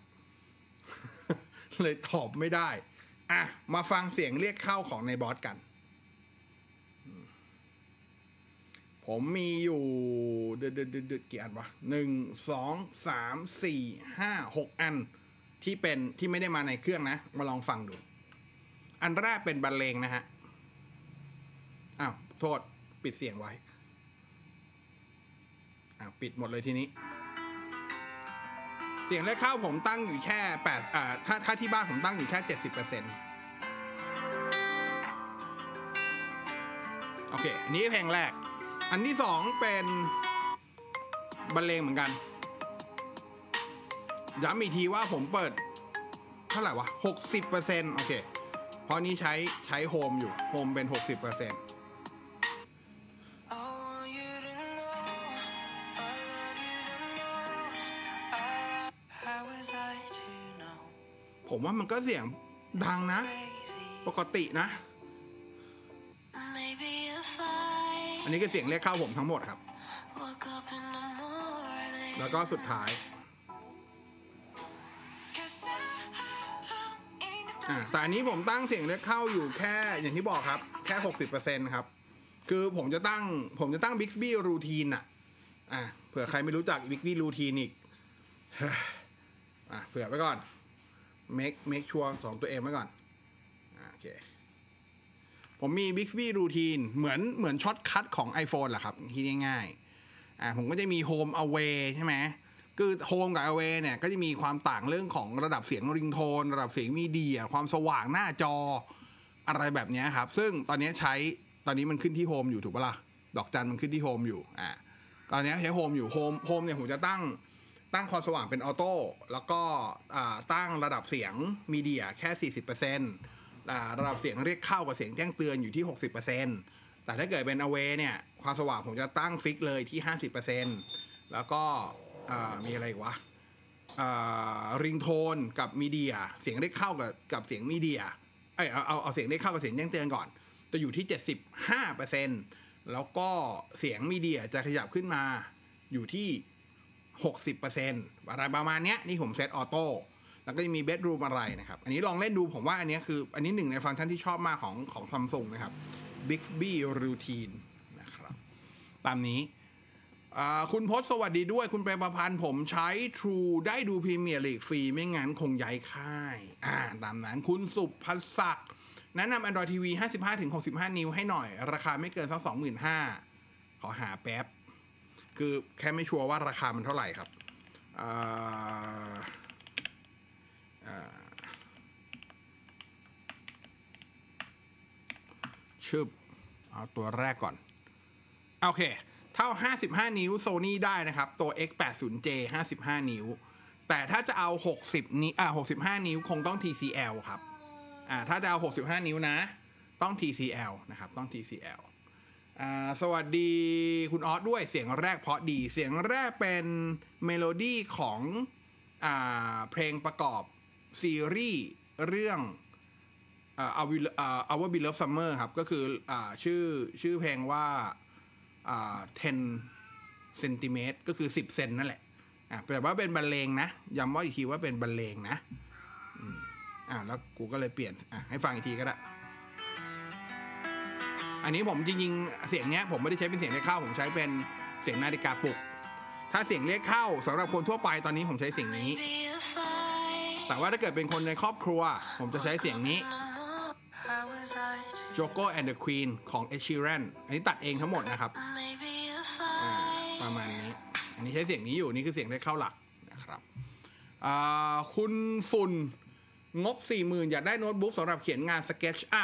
เลยตอบไม่ได้ อะ มาฟังเสียงเรียกเข้าของในบอสกัน ผมมีอยู่เดือดเดือดเดือดกี่อันวะหนึ่งสองสามสี่ห้าหกอัน ที่เป็นที่ไม่ได้มาในเครื่องนะ มาลองฟังดู อันแรกเป็นบรรเลงนะฮะอ้าวโทษ ปิดเสียงไว้อ้าวปิดหมดเลยทีนี้ เสียงเลขเข้าวผมตั้งอยู่แค่แปดอ่าถ้าถ้าที่บ้านผมตั้งอยู่แค่เจ็ดสิบเปอร์เซ็นต์โอเค อันนี้เพลงแรก อันที่สองเป็นบรรเลงเหมือนกัน ย้ำอีกทีว่าผมเปิด เท่าไหร่วะหกสิบเปอร์เซ็นต์โอเค เพราะนี้ใช้ใช้โฮมอยู่ โฮมเป็นหกสิบเปอร์เซ็นต์ ผมว่ามันก็เสียงดังนะ Crazy. ปกตินะ Maybe if อัน I นี้ก็เสียงเรียกเข้าผมทั้งหมดครับ woke up in the morning. แล้วก็สุดท้าย Cause I, ain't the อ่า first แต่อันนี้ผมตั้งเสียงเรียกเข้าอยู่แค่อย่างที่บอกครับ แค่หกสิบเปอร์เซ็นครับ คือผมจะตั้ง ผมจะตั้ง Bixby Routine อะอะเผื่อใครไม่รู้จัก Bixby Routine อีกอะเผื่อไว้ก่อน make make sure สองตัวเองไว้ก่อนโอเคผมมี Bixby Routine เหมือนเหมือน Shortcut ของ iPhone แหละครับคิดง่ายๆอะผมก็จะมี Home Away ใช่ไหมคือ Home กับ Away เนี่ยก็จะมีความต่างเรื่องของระดับเสียงริงโทน ระดับเสียง media ความสว่างหน้าจออะไรแบบนี้ครับ ซึ่งตอนนี้ใช้ตอนนี้มันขึ้นที่ Home อยู่ถูกปะล่ะ ดอกจันมันขึ้นที่ Home อยู่อ่าตอนนี้ใช้ Home อยู่ Home Home เนี่ยผมจะตั้ง ตั้งความสว่างเป็นออโต้แล้วก็ตั้งระดับเสียงมีเดียแค่ 40%อ่ระดับเสียงเรียกเข้ากับเสียงแจ้งเตือนอยู่ที่ 60%แต่ถ้าเกิดเป็น away เนี่ยความสว่างผมจะตั้งฟิกเลยที่ 50%แล้วก็มีอะไรอีกวะริงโทนกับมีเดียเสียงเรียกเข้ากับกับเสียงมีเดียเอยเอาเอาเอาเสียงเรียกเข้ากับเสียงแจ้งเตือนก่อน จะอยู่ที่ 75%แล้วก็เสียง media จะขยับขึ้นมาอยู่ที่ 60%อะไรประมาณเนี้ยนี่ผม set auto แล้วก็จะมี bedroom อะไรนะครับ อันนี้ลองเล่นดูผมว่าอันนี้คืออันนี้หนึ่งในฟังก์ชันที่ชอบมากของของซัมซุงนะครับ Bixby Routine นะครับ ตามนี้อ่าคุณพศสวัสดีด้วยคุณเปรมประพันธ์ผมใช้ True ได้ดูพรีเมียร์ลีกฟรี ไม่งั้นคงย้ายค่าย อ่า ตามนั้นคุณสุพัสศักดิ์แนะนำ Android TV 55-65 นิ้วให้หน่อย ราคาไม่เกินสัก25,000ขอหาแป๊บ คือแค่ไม่ชัวร์ว่าราคามันเท่าไหร่ครับอ่าอ่าชึบเอาตัวแรกก่อน โอเค เท่า 55 นิ้วโซนี่ได้นะครับ ตัว X80J 55 นิ้ว แต่ถ้าจะเอา 60 นิ้วอ่า65 นิ้วคงต้อง TCL ครับ อ่า ถ้าจะเอา 65 นิ้วนะ ต้อง TCL นะครับ ต้อง TCL อ่าสวัสดีคุณออสด้วยเสียงแรกเพราะดีเสียงแรกเป็นเมโลดี้ของอ่าเพลงประกอบซีรีส์เรื่องอ่า Our Beloved- อ่า Our Beloved Summer ครับ ก็คืออ่าชื่อชื่อเพลงว่าอ่า10เซนติเมตรก็คือ 10 เซนนั่นแหละอ่าแต่ว่าเป็นบรรเลงนะย้ำว่าอีกทีว่าเป็นบรรเลงนะอ่าแล้วกูก็เลยเปลี่ยนอะให้ฟังอีกทีก็ได้ อันนี้ผมจริงๆเสียงเนี้ยผมไม่ได้ใช้เป็นเสียงเรียกเข้า ผมใช้เป็นเสียงนาฬิกาปลุก ถ้าเสียงเรียกเข้าสำหรับคนทั่วไปตอนนี้ผมใช้เสียงนี้ แต่ว่าถ้าเกิดเป็นคนในครอบครัว ผมจะใช้เสียงนี้ in the morning, how was I to Joko and the Queen ของ Ed Sheeran อันนี้ตัดเองทั้งหมดนะครับ ประมาณนี้ อันนี้ใช้เสียงนี้อยู่นี่คือเสียงได้เข้าหลักนะครับคุณฝุ่นงบ 40,000 อยากได้โน้ตบุ๊กสำหรับเขียนงาน SketchUp อ่า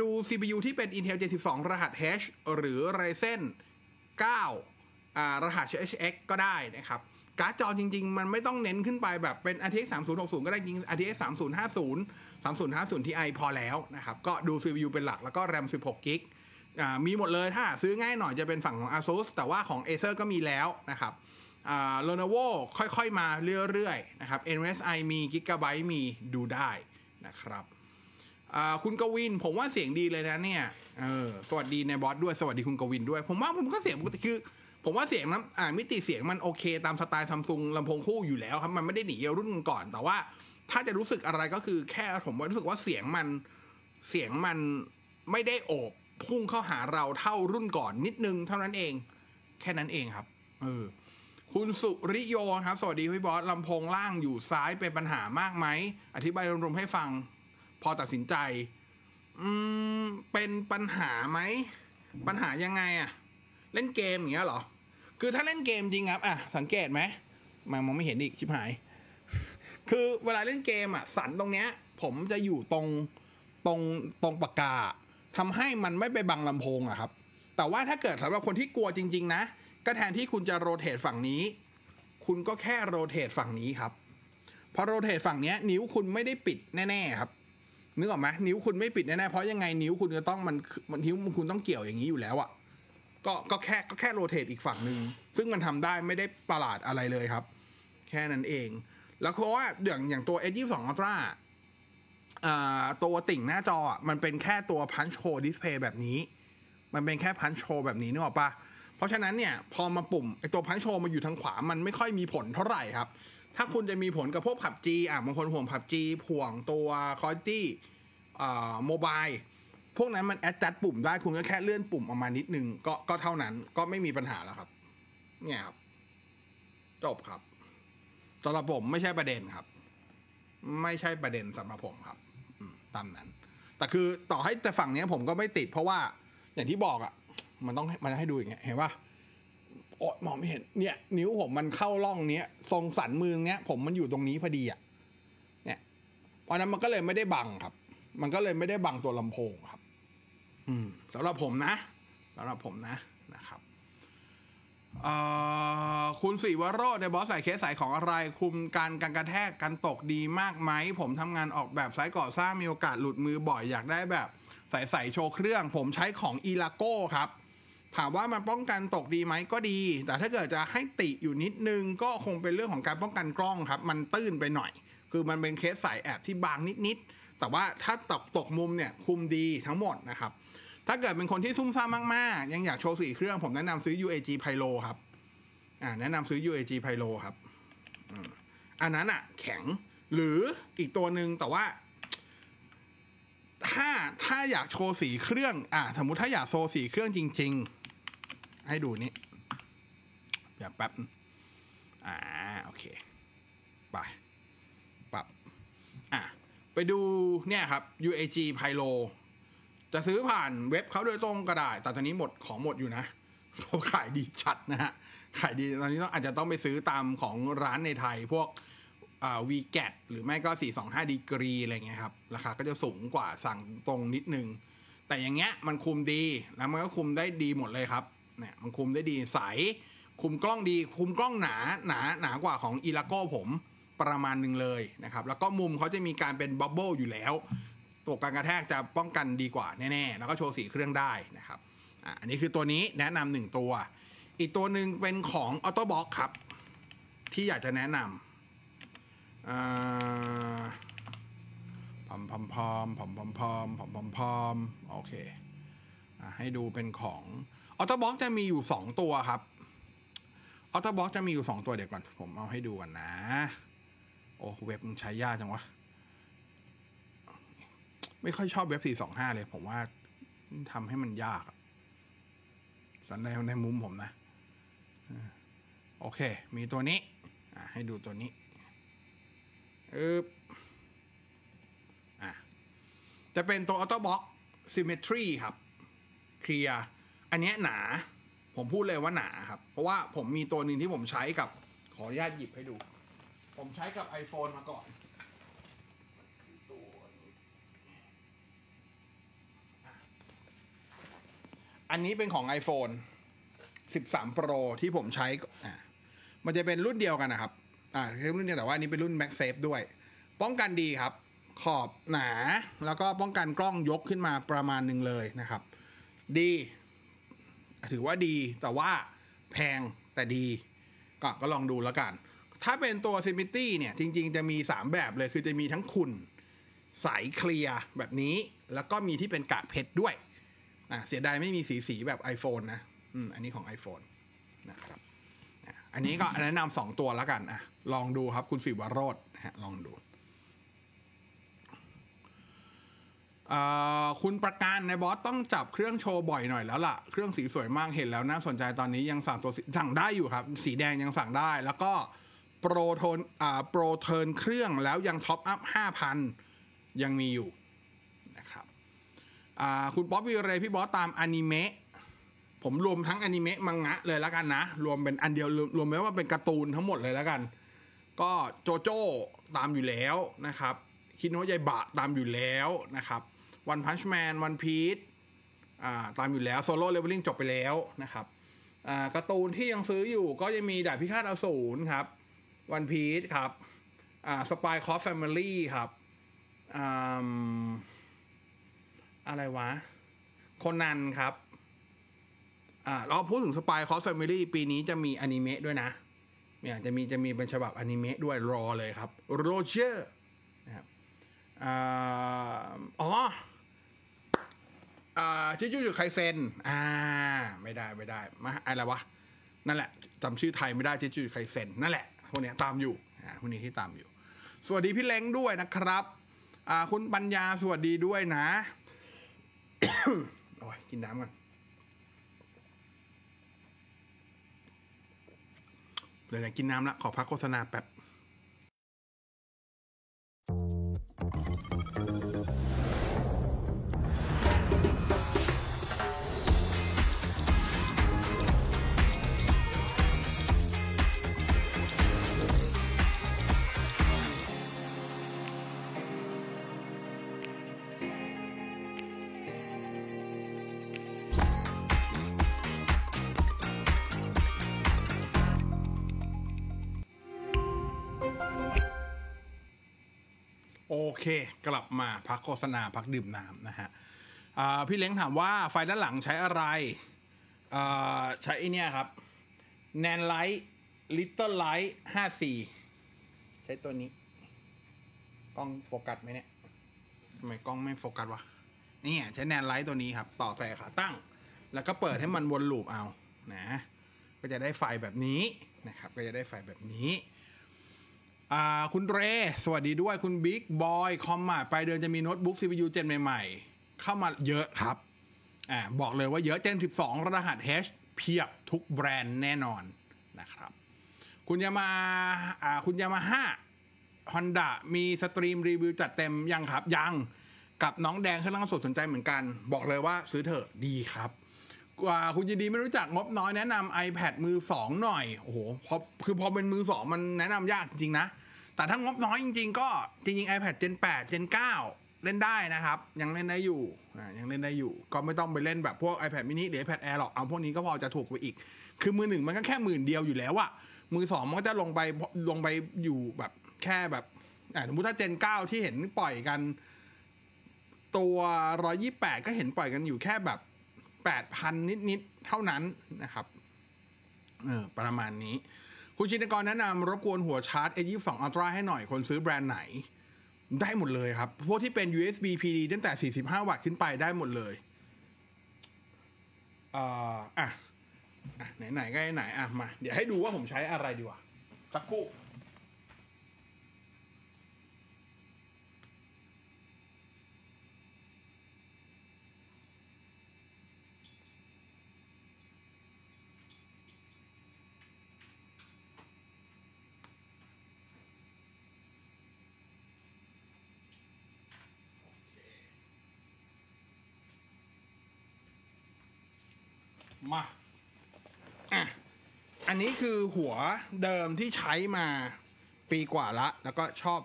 ดู CPU ที่เป็น Intel 72รหัส H หรือ Ryzen 9อ่ารหัส HX ก็ได้นะครับการ์ดจอจริง ๆ มันไม่ต้องเน้นขึ้นไปแบบเป็น RTX 3060 ก็ได้จริง RTX 3050 3050 Ti พอแล้วนะครับ ก็ดู CPU เป็นหลักแล้วก็ RAM 16 g b มีหมดเลยถ้าซื้อง่ายหน่อยจะเป็นฝั่งของ ASUS แต่ว่าของ Acer ก็มีแล้วนะครับ Lenovo ค่อยๆ มาเรื่อย ๆ นะครับ MSI มี Gigabyte มีดูได้นะครับ คุณกวิน ผมว่าเสียงดีเลยนะเนี่ยเออสวัสดีในบอสด้วยสวัสดีคุณกวินด้วย ผมว่าผมก็เสียงปกติคือ ผมว่าเสียงน้ำอ่ามิติเสียงมันโอเค ตามสไตล์ซัมซุงลำโพงคู่อยู่แล้วครับมันไม่ได้หนีรุ่นก่อน แต่ว่า ถ้าจะรู้สึกอะไรก็คือแค่ผมว่ารู้สึกว่าเสียงมันเสียงมันไม่ได้โอบพุ่งเข้าหาเราเท่ารุ่นก่อนนิดนึงเท่านั้นเอง แค่นั้นเองครับเออคุณสุริโยครับ สวัสดีพี่บอสลำโพงล่างอยู่ซ้ายเป็นปัญหามากไหมอธิบายรวมๆให้ฟัง พอตัดสินใจ อืม เป็นปัญหาไหม ปัญหายังไงอะเล่นเกมอย่างเงี้ยหรอ คือถ้าเล่นเกมจริงครับอะสังเกตไหมมามองไม่เห็นอีกชิบหาย คือเวลาเล่นเกมอะ สันตรงเนี้ย ผมจะอยู่ตรงตรงตรงปากกาทำให้มันไม่ไปบังลำโพงอะครับ แต่ว่าถ้าเกิดสำหรับคนที่กลัวจริง ๆ นะ ก็แทนที่คุณจะโรเตทฝั่งนี้ คุณก็แค่โรเตทฝั่งนี้ครับพอโรเตทฝั่งเนี้ยนิ้วคุณไม่ได้ปิดแน่ ๆ ครับ นึกออกไหมนิ้วคุณไม่ปิดแน่ๆเพราะยังไงนิ้วคุณจะต้องมันมันนิ้วคุณต้องเกี่ยวอย่างนี้อยู่แล้วอะก็ก็แค่ก็แค่โรเตทอีกฝั่งหนึ่งซึ่งมันทำได้ไม่ได้ประหลาดอะไรเลยครับ แค่นั้นเอง แล้วเพราะว่าอย่างอย่างตัว S22 Ultra อ่าตัวติ่งหน้าจอมันเป็นแค่ตัว punch hole display แบบนี้ มันเป็นแค่ punch hole แบบนี้นึกออกปะเพราะฉะนั้นเนี่ย พอมาปุ่มไอตัว punch hole มาอยู่ทางขวา มันไม่ค่อยมีผลเท่าไหร่ครับ ถ้าคุณจะมีผลกับพวกผับจีอะบางคนห่วงผับจีห่วงตัว quality โมบายพวกนั้นมัน adjust ปุ่มได้คุณก็แค่เลื่อนปุ่มออกมานิดนึงก็ก็เท่านั้นก็ไม่มีปัญหาแล้วครับ เนี่ยครับ จบครับสำหรับผมไม่ใช่ประเด็นครับ ไม่ใช่ประเด็นสำหรับผมครับตามนั้น แต่คือต่อให้แต่ฝั่งนี้ผมก็ไม่ติด เพราะว่าอย่างที่บอกอะ่ะ มันต้องมันให้ดูอย่างเงี้ยเห็นปะโอ้มองไม่เห็น เนี่ย นิ้วผมมันเข้าร่องเนี้ย ทรงสันมือเนี้ย ผมมันอยู่ตรงนี้พอดีอะ่ะเนี่ยเพราะนั้นมันก็เลยไม่ได้บังครับ มันก็เลยไม่ได้บังตัวลำโพงครับ อืมสำหรับผมนะสำหรับผมนะนะครับคุณสีวโรดในบอสใส่เคสใส่ของอะไร คุมการการกระแทกการตกดีมากไหม ผมทำงานออกแบบไซต์ก่อสร้างมีโอกาสหลุดมือบ่อยอยากได้แบบใส่ใส่โชว์เครื่อง ผมใช้ของอีลาโก้ครับ ถามว่ามันป้องกันตกดีไหมก็ดี แต่ถ้าเกิดจะให้ติอยู่นิดนึง ก็คงเป็นเรื่องของการป้องกันกล้องครับ มันตื้นไปหน่อย คือมันเป็นเคสใส่แอบที่บางนิดๆ แต่ว่าถ้าตกตกมุมเนี่ยคุมดีทั้งหมดนะครับ ถ้าเกิดเป็นคนที่ซุ่มซ่ามมากๆ ยังอยากโชว์สี่เครื่องผมแนะนำซื้อ UAG Pyro ครับ อ่าแนะนำซื้อ UAG Pyro ครับอันนั้นอะแข็งหรืออีกตัวหนึ่งแต่ว่า ถ้าถ้าอยากโชว์สีเครื่อง อ่า สมมุติถ้าอยากโชว์สีเครื่องจริง ๆ ให้ดูนี่เดี๋ยวแป๊บ อ่า โอเคบอะไป ดูเนี่ยครับ UAG Pyro จะซื้อผ่านเว็บเขาโดยตรงก็ได้ แต่ตอนนี้หมดของหมดอยู่นะเขาขายดีชัดนะฮะ ขายดีตอนนี้ต้องอาจจะต้องไปซื้อตามของร้านในไทยพวกวีแกตหรือไม่ก็ 425ดีกรีอะไรเงี้ยครับ ราคาก็จะสูงกว่าสั่งตรงนิดนึง แต่อย่างเงี้ยมันคุมดี แล้วมันก็คุมได้ดีหมดเลยครับ เนี่ยมันคุมได้ดีใส คุมกล้องดี คุมกล้องหนาหนาหนากว่าของอีลาโก้ผม ประมาณหนึ่งเลยนะครับ แล้วก็มุมเขาจะมีการเป็นบับเบิลอยู่แล้วตัวการกระแทกจะป้องกันดีกว่าแน่ๆ แล้วก็โชว์สีเครื่องได้นะครับอันนี้คือตัวนี้แนะนำหนึ่งตัว อีกตัวหนึ่งเป็นของ Autobox ครับ ที่อยากจะแนะนำอ่าพอมพอมพอมพอมพอมพอมพอมพอมพอมโอเคอให้ดูเป็นของ Autobox จะมีอยู่สองตัวครับ Autobox จะมีอยู่สองตัวเดี๋ยวก่อน ผมเอาให้ดูก่อนนะ โอ้เว็บมันใช้ยากจังวะ ไม่ค่อยชอบเว็บ 425 เลย ผมว่าทำให้มันยากอะสำในในมุมผมนะ โอเค มีตัวนี้อะให้ดูตัวนี้อึบอะจะเป็นตัว Autobox Symmetry ครับ เคลียร์ อันเนี้ยหนา ผมพูดเลยว่าหนาครับ เพราะว่าผมมีตัวหนึ่งที่ผมใช้กับ ขออนุญาตหยิบให้ดู ผมใช้กับ iPhone มาก่อนตัวนี้อันนี้เป็นของ iPhone 13 Pro ที่ผมใช้อ่ามันจะเป็นรุ่นเดียวกันนะครับ อ่าคือรุ่นเดียวแต่ว่าอันนี้เป็นรุ่น MagSafe ด้วย ป้องกันดีครับ ขอบหนา แล้วก็ป้องกันกล้องยกขึ้นมาประมาณหนึ่งเลยนะครับ ดี ถือว่าดีแต่ว่าแพงแต่ดี ก็ก็ลองดูแล้วกัน ถ้าเป็นตัว s i m i t y เนี่ย จริง ๆ จะมี 3 แบบเลย คือจะมีทั้งขุ่นใสเคลียร์แบบนี้ แล้วก็มีที่เป็นกากเพชรด้วย อะเสียดายไม่มีสีสีแบบ iPhone นะ อืม อันนี้ของ iPhone นะครับอันนี้ก็แนะนำสองตัวแล้วกันอะลองดูครับคุณสิวโรจน์นะฮะลองดูคุณประการนายบอสต้องจับเครื่องโชว์บ่อยหน่อยแล้วล่ะ เครื่องสีสวยมากเห็นแล้วน่าสนใจตอนนี้ยังสั่งตัวสั่งได้อยู่ครับ สีแดงยังสั่งได้ แล้วก็ โปรเทิร์นอ่าโปรเทิร์นเครื่องแล้วยัง top up ห้าพันยังมีอยู่นะครับอ่าคุณป๊อปวีเรย์พี่บอสตามอนิเมะผมรวมทั้งอนิเมะมังงะเลยแล้วกันนะ รวมเป็นอันเดียวรวมรวมไว้ว่าเป็นการ์ตูนทั้งหมดเลยแล้วกัน ก็โจโจ้ตามอยู่แล้วนะครับคิเมะสึโนะยาอิบะตามอยู่แล้วนะครับวันพันช์แมนวันพีทอ่าตามอยู่แล้วโซโล่เลเวลลิ่งจบไปแล้วนะครับอ่าการ์ตูนที่ยังซื้ออยู่ก็จะมีดาบพิฆาตอสูรครับ วันพีทครับอ่าสปายคอฟแฟมิลี่ครับอ่าอะไรวะคนันครับอ่าเราพูดถึงสปายคอสแฟมิลี่ปีนี้จะมีอนิเมะด้วยนะเนี่ยจะมีจะมีเป็นฉบับอนิเมะด้วยรอเลยครับโรเจอร์นะครับอ๋อจิจูจุทสึไคเซนอ่า ไม่ได้ไม่ได้มาอะไรวะ นั่นแหละจำชื่อไทยไม่ได้จิจูจูไคเซนนั่นแหละ พวกนี้ตามอยู่อ่าพวกนี้ที่ตามอยู่ สวัสดีพี่เล้งด้วยนะครับอ่าคุณปัญญาสวัสดีด้วยนะโอ้ยกินน้ำก่อนเดี๋ยวๆกินน้ำละขอพักโฆษณาแป๊บ โอเค กลับมาพักโฆษณาพักดื่มน้ำนะฮะพี่เล้งถามว่าไฟด้านหลังใช้อะไร ใช้ไอเนี่ยครับ Nanlite LitoLite 5C ใช้ตัวนี้ กล้องโฟกัสไหมเนี่ยทำไมกล้องไม่โฟกัสวะนี่ใช้ Nanlite ตัวนี้ครับ ต่อใส่ขาตั้ง แล้วก็เปิดให้มันวน loop เอานะ ก็จะได้ไฟแบบนี้นะครับ ก็จะได้ไฟแบบนี้ คุณเร สวัสดีด้วยคุณ Big Boy Com มาปลายเดือนจะมีโน้ตบุ๊ก CPU gen ใหม่ ๆ เข้ามาเยอะครับอ่าบอกเลยว่าเยอะ gen 12 รหัส H เพียบทุกแบรนด์แน่นอนนะครับ คุณยามาอ่าคุณยามาฮ่าฮอนด้ามี stream รีวิวจัดเต็มยังครับ ยัง กับน้องแดงเครื่องล่างสดสนใจเหมือนกัน บอกเลยว่าซื้อเถอะดีครับ กว่าคุณยินดีไม่รู้จักงบน้อยแนะนำ iPad มือสองหน่อยโอ้โหพอคือพอเป็นมือสองมันแนะนำยากจริงๆนะ แต่ถ้างบน้อยจริง ๆ ก็จริงๆ iPad Gen 8 Gen 9 เล่นได้นะครับ ยังเล่นได้อยู่ยังเล่นได้อยู่ ก็ไม่ต้องไปเล่นแบบพวก iPad mini หรือ iPad Air หรอกเอาพวกนี้ก็พอจะถูกไปอีก คือมือหนึ่งมันก็แค่หมื่นเดียวอยู่แล้วอะมือสองมันก็จะลงไปลงไปอยู่แบบแค่แบบสมมติถ้า Gen 9ที่เห็นปล่อยกัน ตัว128ก็เห็นปล่อยกันอยู่แค่แบบ 8,000นิด ๆ เท่านั้นนะครับเออประมาณนี้ คุณชินกรแนะนำรบกวนหัวชาร์จ A22 Ultra ให้หน่อยคนซื้อแบรนด์ไหน ได้หมดเลยครับ พวกที่เป็น USB PD ตั้งแต่ 45 วัตต์ขึ้นไปได้หมดเลยเอ่ออะอะไหน ๆ ก็ไหน อะ มา เดี๋ยวให้ดูว่าผมใช้อะไรดีว่าสักครู่ มาอะอันนี้คือหัวเดิมที่ใช้มาปีกว่าละ แล้วก็ชอบ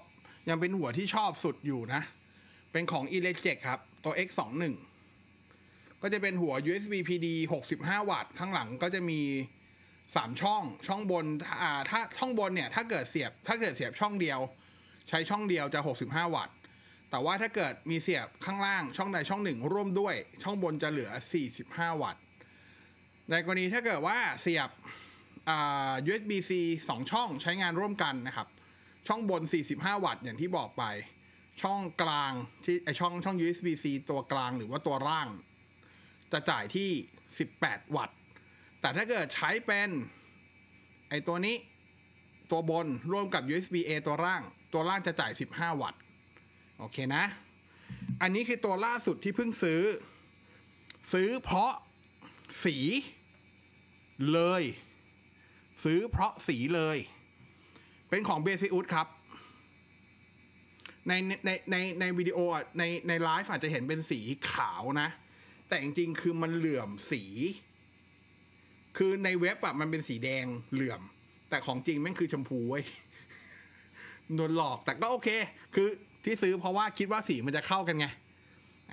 ยังเป็นหัวที่ชอบสุดอยู่นะ เป็นของ e l e g e c ครับ ตัว X21 ก็จะเป็นหัว USB PD 65 วัตต์ข้างหลังก็จะมี3ช่องช่องบนอ่าถ้าช่องบนเนี่ย ถ้าเกิดเสียบถ้าเกิดเสียบช่องเดียว ใช้ช่องเดียวจะ 65 วัตต์ แต่ว่าถ้าเกิดมีเสียบข้างล่างช่องใดช่องหนึ่งร่วมด้วย ช่องบนจะเหลือ 45 วัตต์ ในกรณีถ้าเกิดว่าเสียบ USB-C สองช่องใช้งานร่วมกันนะครับ ช่องบน 45 วัตต์อย่างที่บอกไป ช่องกลางที่ไอช่องช่อง USB-C ตัวกลางหรือว่าตัวล่าง จะจ่ายที่ 18 วัตต์ แต่ถ้าเกิดใช้เป็นไอตัวนี้ตัวบนร่วมกับ USB A ตัวล่าง ตัวล่างจะจ่าย 15 วัตต์ โอเคนะ อันนี้คือตัวล่าสุดที่เพิ่งซื้อ ซื้อเพราะสี เลย ซื้อเพราะสีเลย เป็นของเบซิอุสครับ ในในในในวิดีโออะในในไลฟ์อาจจะเห็นเป็นสีขาวนะ แต่จริงๆคือมันเหลื่อมสี คือในเว็บอะมันเป็นสีแดงเหลื่อม แต่ของจริงแม่งคือชมพูเว้ยโดนหลอกแต่ก็โอเค คือที่ซื้อเพราะว่าคิดว่าสีมันจะเข้ากันไง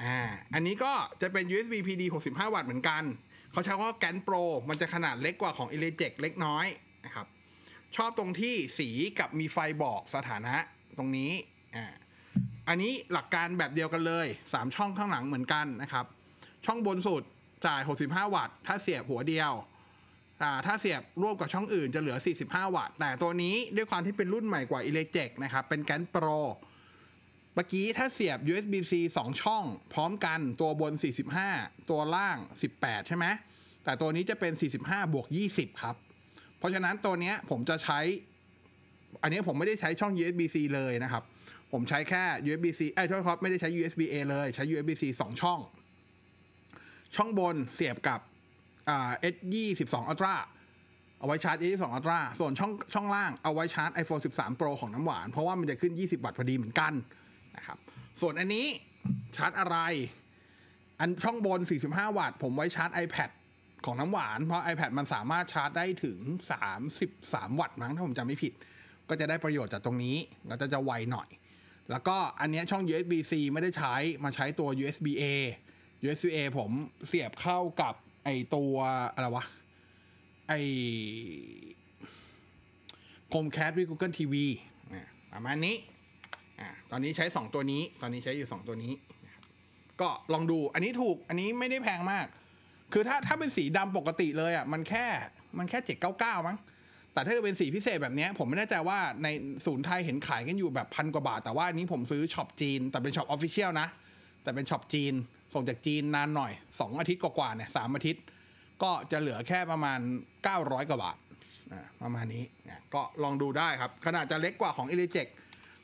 อ่า อันนี้ก็จะเป็น USB PD 65 วัตต์เหมือนกัน เขาใช้ว่าแกนโปรมันจะขนาดเล็กกว่าของ e l e j e c เล็กน้อยนะครับ ชอบตรงที่สีกับมีไฟบอกสถานะตรงนี้อ่าอันนี้หลักการแบบเดียวกันเลย 3 ช่องข้างหลังเหมือนกันนะครับ ช่องบนสุดจ่าย 65 วัตต์ ถ้าเสียบหัวเดียวอ่าถ้าเสียบร่วมกับช่องอื่นจะเหลือ 45 วัตต์ แต่ตัวนี้ด้วยความที่เป็นรุ่นใหม่กว่า e l e j e c นะครับ เป็นแกนโปร เมื่อกี้ถ้าเสียบ USB-C 2 ช่อง พร้อมกันตัวบน 45 ตัวล่าง 18 ใช่ไหมแต่ตัวนี้จะเป็น 45 บวก 20 ครับ เพราะฉะนั้นตัวนี้ผมจะใช้ อันนี้ผมไม่ได้ใช้ช่อง USB-C เลยนะครับ ผมใช้แค่ USB-C เอ้ยโทษครับไม่ได้ใช้ USB-A เลยใช้ USB-C 2 ช่อง ช่องบนเสียบกับอ่า S22 Ultra เอาไว้ชาร์จ S22 Ultra ส่วนช่องช่องล่างเอาไว้ชาร์จ iPhone 13 Pro ของน้ำหวาน เพราะว่ามันจะขึ้น 20 วัตต์พอดีเหมือนกัน นะครับ ส่วนอันนี้ชาร์จอะไร อันช่องบน 45 วัตต์ ผมไว้ชาร์จ iPad ของน้ำหวาน เพราะ iPad มันสามารถชาร์จได้ถึง 33 วัตต์มั้งถ้าผมจำไม่ผิด ก็จะได้ประโยชน์จากตรงนี้แล้วจะจะไวหน่อย แล้วก็อันนี้ช่อง USB-C ไม่ได้ใช้มาใช้ตัว USB-A USB-A ผมเสียบเข้ากับไอตัวอะไรวะไอ Chromecast วิ Google TV ประมาณนี้ อ่าตอนนี้ใช้ 2 ตัวนี้ ตอนนี้ใช้อยู่ 2 ตัวนี้นะครับก็ลองดูอันนี้ถูกอันนี้ไม่ได้แพงมาก คือถ้าถ้าเป็นสีดำปกติเลยอะมันแค่มันแค่799มั้งแต่ถ้าเกิดเป็นสีพิเศษแบบนี้ผมไม่แน่ใจว่าในศูนย์ไทยเห็นขายกันอยู่แบบพันกว่าบาท แต่ว่าอันนี้ผมซื้อ shop จีน แต่เป็น shop official นะ แต่เป็น shop จีน ส่งจากจีนนานหน่อย 2 อาทิตย์กว่าๆเนี่ยสามอาทิตย์ ก็จะเหลือแค่ประมาณ 900 กว่าบาทประมาณนี้ก็ลองดูได้ครับ ขนาดจะเล็กกว่าของ e l e j e c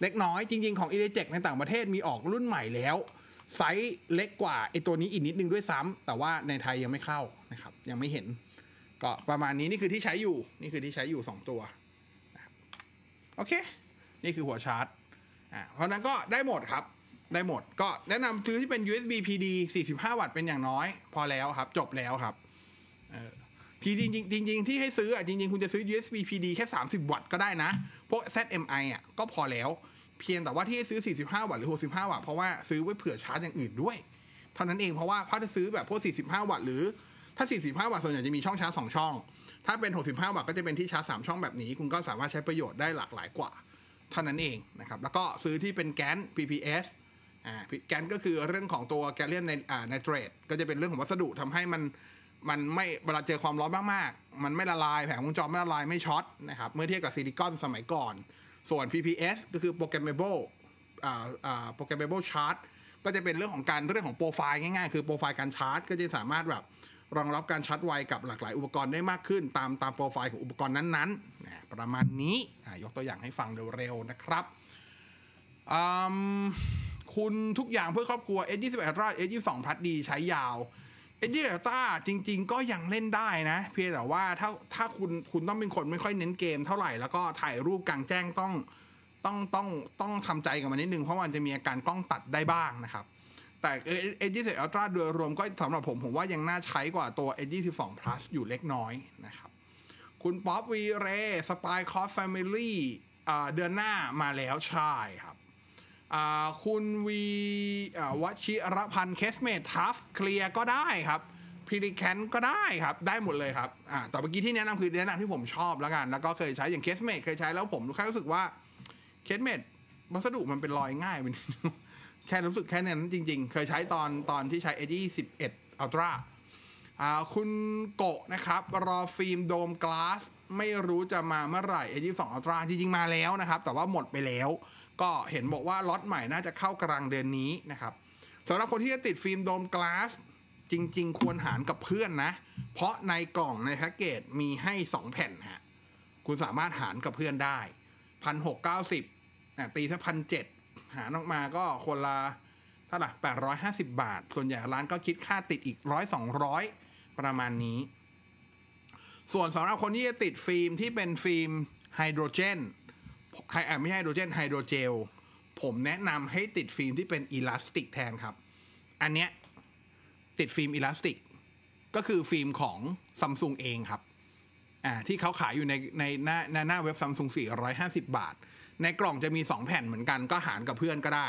เล็กน้อยจริง ๆ ของ e l e j e c ในต่างประเทศมีออกรุ่นใหม่แล้ว ไซส์เล็กกว่าไอตัวนี้อีกนิดนึงด้วยซ้ำแต่ว่าในไทยยังไม่เข้านะครับ ยังไม่เห็น ก็ประมาณนี้นี่คือที่ใช้อยู่ นี่คือที่ใช้อยู่ 2 ตัวนะครับโอเค นี่คือหัวชาร์จอ่าเพราะฉะนั้นก็ได้หมดครับได้หมด ก็แนะนำซื้อที่เป็น USB PD 45 วัตต์เป็นอย่างน้อย พอแล้วครับ จบแล้วครับเออ ทีจริงจริงที่ให้ซื้ออะจริง ๆ คุณจะซื้อ USB PD แค่ 30 วัตต์ก็ได้นะ พวก ZMI อะก็พอแล้ว เพียงแต่ว่าที่ให้ซื้อ 45 วัตต์หรือ 65 วัตต์เพราะว่าซื้อไว้เผื่อชาร์จอย่างอื่นด้วย เท่านั้นเองเพราะว่าถ้าจะซื้อแบบพวก 45 วัตต์หรือถ้า 45 วัตต์ส่วนใหญ่จะมีช่องชาร์จ 2 ช่อง ถ้าเป็น 65 วัตต์ก็จะเป็นที่ชาร์จ 3 ช่องแบบนี้ คุณก็สามารถใช้ประโยชน์ได้หลากหลายกว่า เท่านั้นเองนะครับ แล้วก็ซื้อที่เป็นแกน PPS อ่า แกนก็คือเรื่องของตัวแกลเลียนในอ่าไนเตรตก็จะเป็นเรื่องของวัสดุทำให้มัน มันไม่เวลาเจอความร้อนมากๆ มันไม่ละลายแผงวงจรไม่ละลายไม่ช็อตนะครับเมื่อเทียบกับซิลิคอนสมัยก่อน ส่วน PPS ก็คือ programmable อ่าอ่า programmable charge ก็จะเป็นเรื่องของการเรื่องของโปรไฟล์ง่ายๆ คือโปรไฟล์การชาร์จ ก็จะสามารถแบบรองรับการชาร์จไวกับหลากหลายอุปกรณ์ได้มากขึ้น ตามตามโปรไฟล์ของอุปกรณ์นั้นๆนะประมาณนี้อ่ายกตัวอย่างให้ฟังเร็วๆนะครับอืมคุณทุกอย่างเพื่อครอบครัว S21 Ultra S22 Plus D ใช้ยาว S21 Ultra จริง ๆ ก็ยังเล่นได้นะ เพียงแต่ว่าถ้าถ้าคุณคุณต้องเป็นคนไม่ค่อยเน้นเกมเท่าไหร่แล้วก็ถ่ายรูปกลางแจ้งต้องต้องต้องต้องทำใจกับมันนิดนึงเพราะมันจะมีอาการกล้องตัดได้บ้างนะครับ แต่ S21 Ultra โดยรวมก็สำหรับผมผมว่ายังน่าใช้กว่าตัว S22 Plus อยู่เล็กน้อยนะครับคุณป๊อปวีเรสปายคอฟแฟมิลี่เดือนหน้ามาแล้วใช่ครับ คุณวีวชิรพันธ์ Case-Mate Tough Clear ก็ได้ครับ Pelican ก็ได้ครับ ได้หมดเลยครับอ่าแต่เมื่อกี้ที่แนะนำคือแนะนำที่ผมชอบแล้วกัน แล้วก็เคยใช้อย่าง Case-Mate เคยใช้แล้วผมแค่รู้สึกว่าเคสเมทวัสดุมันเป็นรอยง่ายไปนิดนึงแค่รู้สึกแค่นั้นจริง ๆ เคยใช้ตอนตอนที่ใช้ a 21 Ultra อ่าคุณโกะนะครับ รอฟิล์มโดมกลาสไม่รู้จะมาเมื่อไหร่ A22 Ultra จริง ๆ มาแล้วนะครับ แต่ว่าหมดไปแล้ว ก็เห็นบอกว่าล็อตใหม่น่าจะเข้ากลางเดือนนี้นะครับสำหรับคนที่จะติดฟิล์มโดมกลาสจริง ๆ ควรหารกับเพื่อนนะ เพราะในกล่องในแพ็กเกจมีให้ 2 แผ่นฮะคุณสามารถหารกับเพื่อนได้พันหกเก้าสิบตีถ้าพันเจ็ดหารออกมาก็คนละเท่าไหร่แปดร้อยห้าสิบาท ส่วนใหญ่ร้านก็คิดค่าติดอีกร้อยสองร้อยประมาณนี้ ส่วนสำหรับคนที่จะติดฟิล์มที่เป็นฟิล์มไฮโดรเจน ไฮอะไม่ใช่ไฮโดรเจน hydrogel ผมแนะนำให้ติดฟิล์มที่เป็น elastic แทนครับ อันเนี้ยติดฟิล์ม elastic ก็คือฟิล์มของซัมซุงเองครับอ่าที่เขาขายอยู่ในในหน้าหน้าหน้าเว็บซัมซุง450 บาท ในกล่องจะมี 2 แผ่นเหมือนกันก็หารกับเพื่อนก็ได้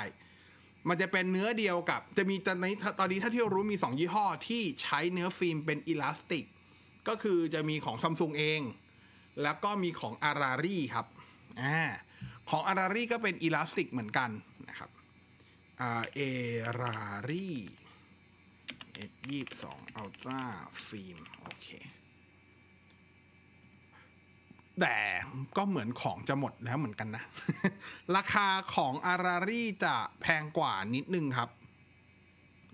มันจะเป็นเนื้อเดียวกับจะมีตอนนี้ตอนนี้ถ้าที่รารู้มี 2 ยี่ห้อที่ใช้เนื้อฟิล์มเป็นอิลาสติก ก็คือจะมีของซัมซุงเอง แล้วก็มีของอารารีครับ อ่าของอารารีก็เป็นอิลาสติกเหมือนกันนะครับอ่า Araree S ยี่สองอัลตร้าฟิล์มโอเค แต่ก็เหมือนของจะหมดแล้วเหมือนกันนะ ราคาของ Araree จะแพงกว่านิดนึงครับ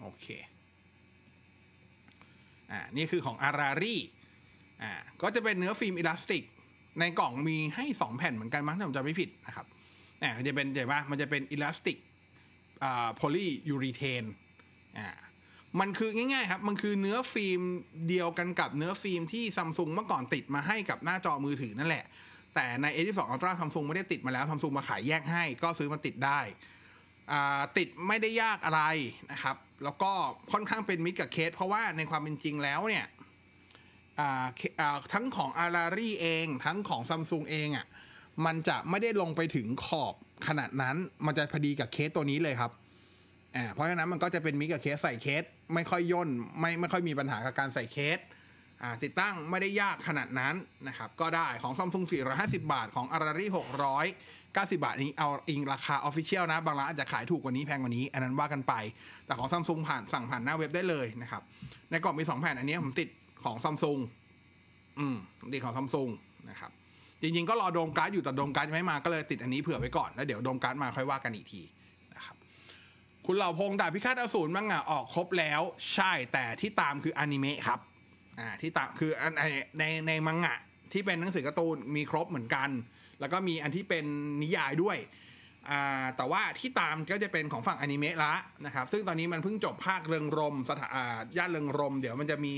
โอเค อ่า นี่คือของ Araree อ่า ก็จะเป็นเนื้อฟิล์ม elastic ในกล่องมีให้สองแผ่นเหมือนกันมั้งถ้าผมจำไม่ผิดนะครับอ่ามันจะเป็นเห็นปะมันจะเป็น elastic อ่า polyurethane อ่ามันคือง่ายๆครับ มันคือเนื้อฟิล์มเดียวกันกับเนื้อฟิล์มที่ซัมซุงเมื่อก่อนติดมาให้กับหน้าจอมือถือนั่นแหละ แต่ใน S22 Ultra ซัมซุงไม่ได้ติดมาแล้วซัมซุงมาขายแยกให้ ก็ซื้อมาติดได้อ่าติดไม่ได้ยากอะไรนะครับ แล้วก็ค่อนข้างเป็นมิตรกับเคส เพราะว่าในความเป็นจริงแล้วเนี่ย ทั้งของ Araree เอง ทั้งของซัมซุงเองอะ่ะมันจะไม่ได้ลงไปถึงขอบขนาดนั้น มันจะพอดีกับเคสตัวนี้เลยครับอ่าเพราะฉะนั้นมันก็จะเป็นมิตรกับเคสใส่เคส ไม่ค่อยย่นไม่ไม่ค่อยมีปัญหากับการใส่เคสอ่าติดตั้งไม่ได้ยากขนาดนั้นนะครับ ก็ได้ของซัมซุง450 บาท ของ Araree 690 บาทนี้เอาอิงราคา official นะ บางร้านอาจจะขายถูกกว่านี้แพงกว่านี้ อันนั้นว่ากันไป แต่ของซัมซุงผ่านสั่งผ่านหน้าเว็บได้เลยนะครับ ในกล่องมี 2 แผ่นอันนี้ผมติด ของซัมซุงอืมติดของซัมซุงนะครับ จริงๆ ก็รอ Dome Glass อยู่แต่ Dome Glass ไม่มาก็เลยติดอันนี้เผื่อไว้ก่อน แล้วเดี๋ยว Dome Glass มาค่อยว่ากันอีกทีนะครับ คุณเหล่าพงษ์ดาบพิฆาตอสูรมังงะออกครบแล้ว ใช่แต่ที่ตามคืออนิเมะครับอ่าที่ตามคืออันในในในมังงะที่เป็นหนังสือการ์ตูนมีครบเหมือนกัน แล้วก็มีอันที่เป็นนิยายด้วยอ่าแต่ว่าที่ตามก็จะเป็นของฝั่งอนิเมะละนะครับ ซึ่งตอนนี้มันเพิ่งจบภาคเริงรมสถาอ่าย่านเริงรม เดี๋ยวมันจะมี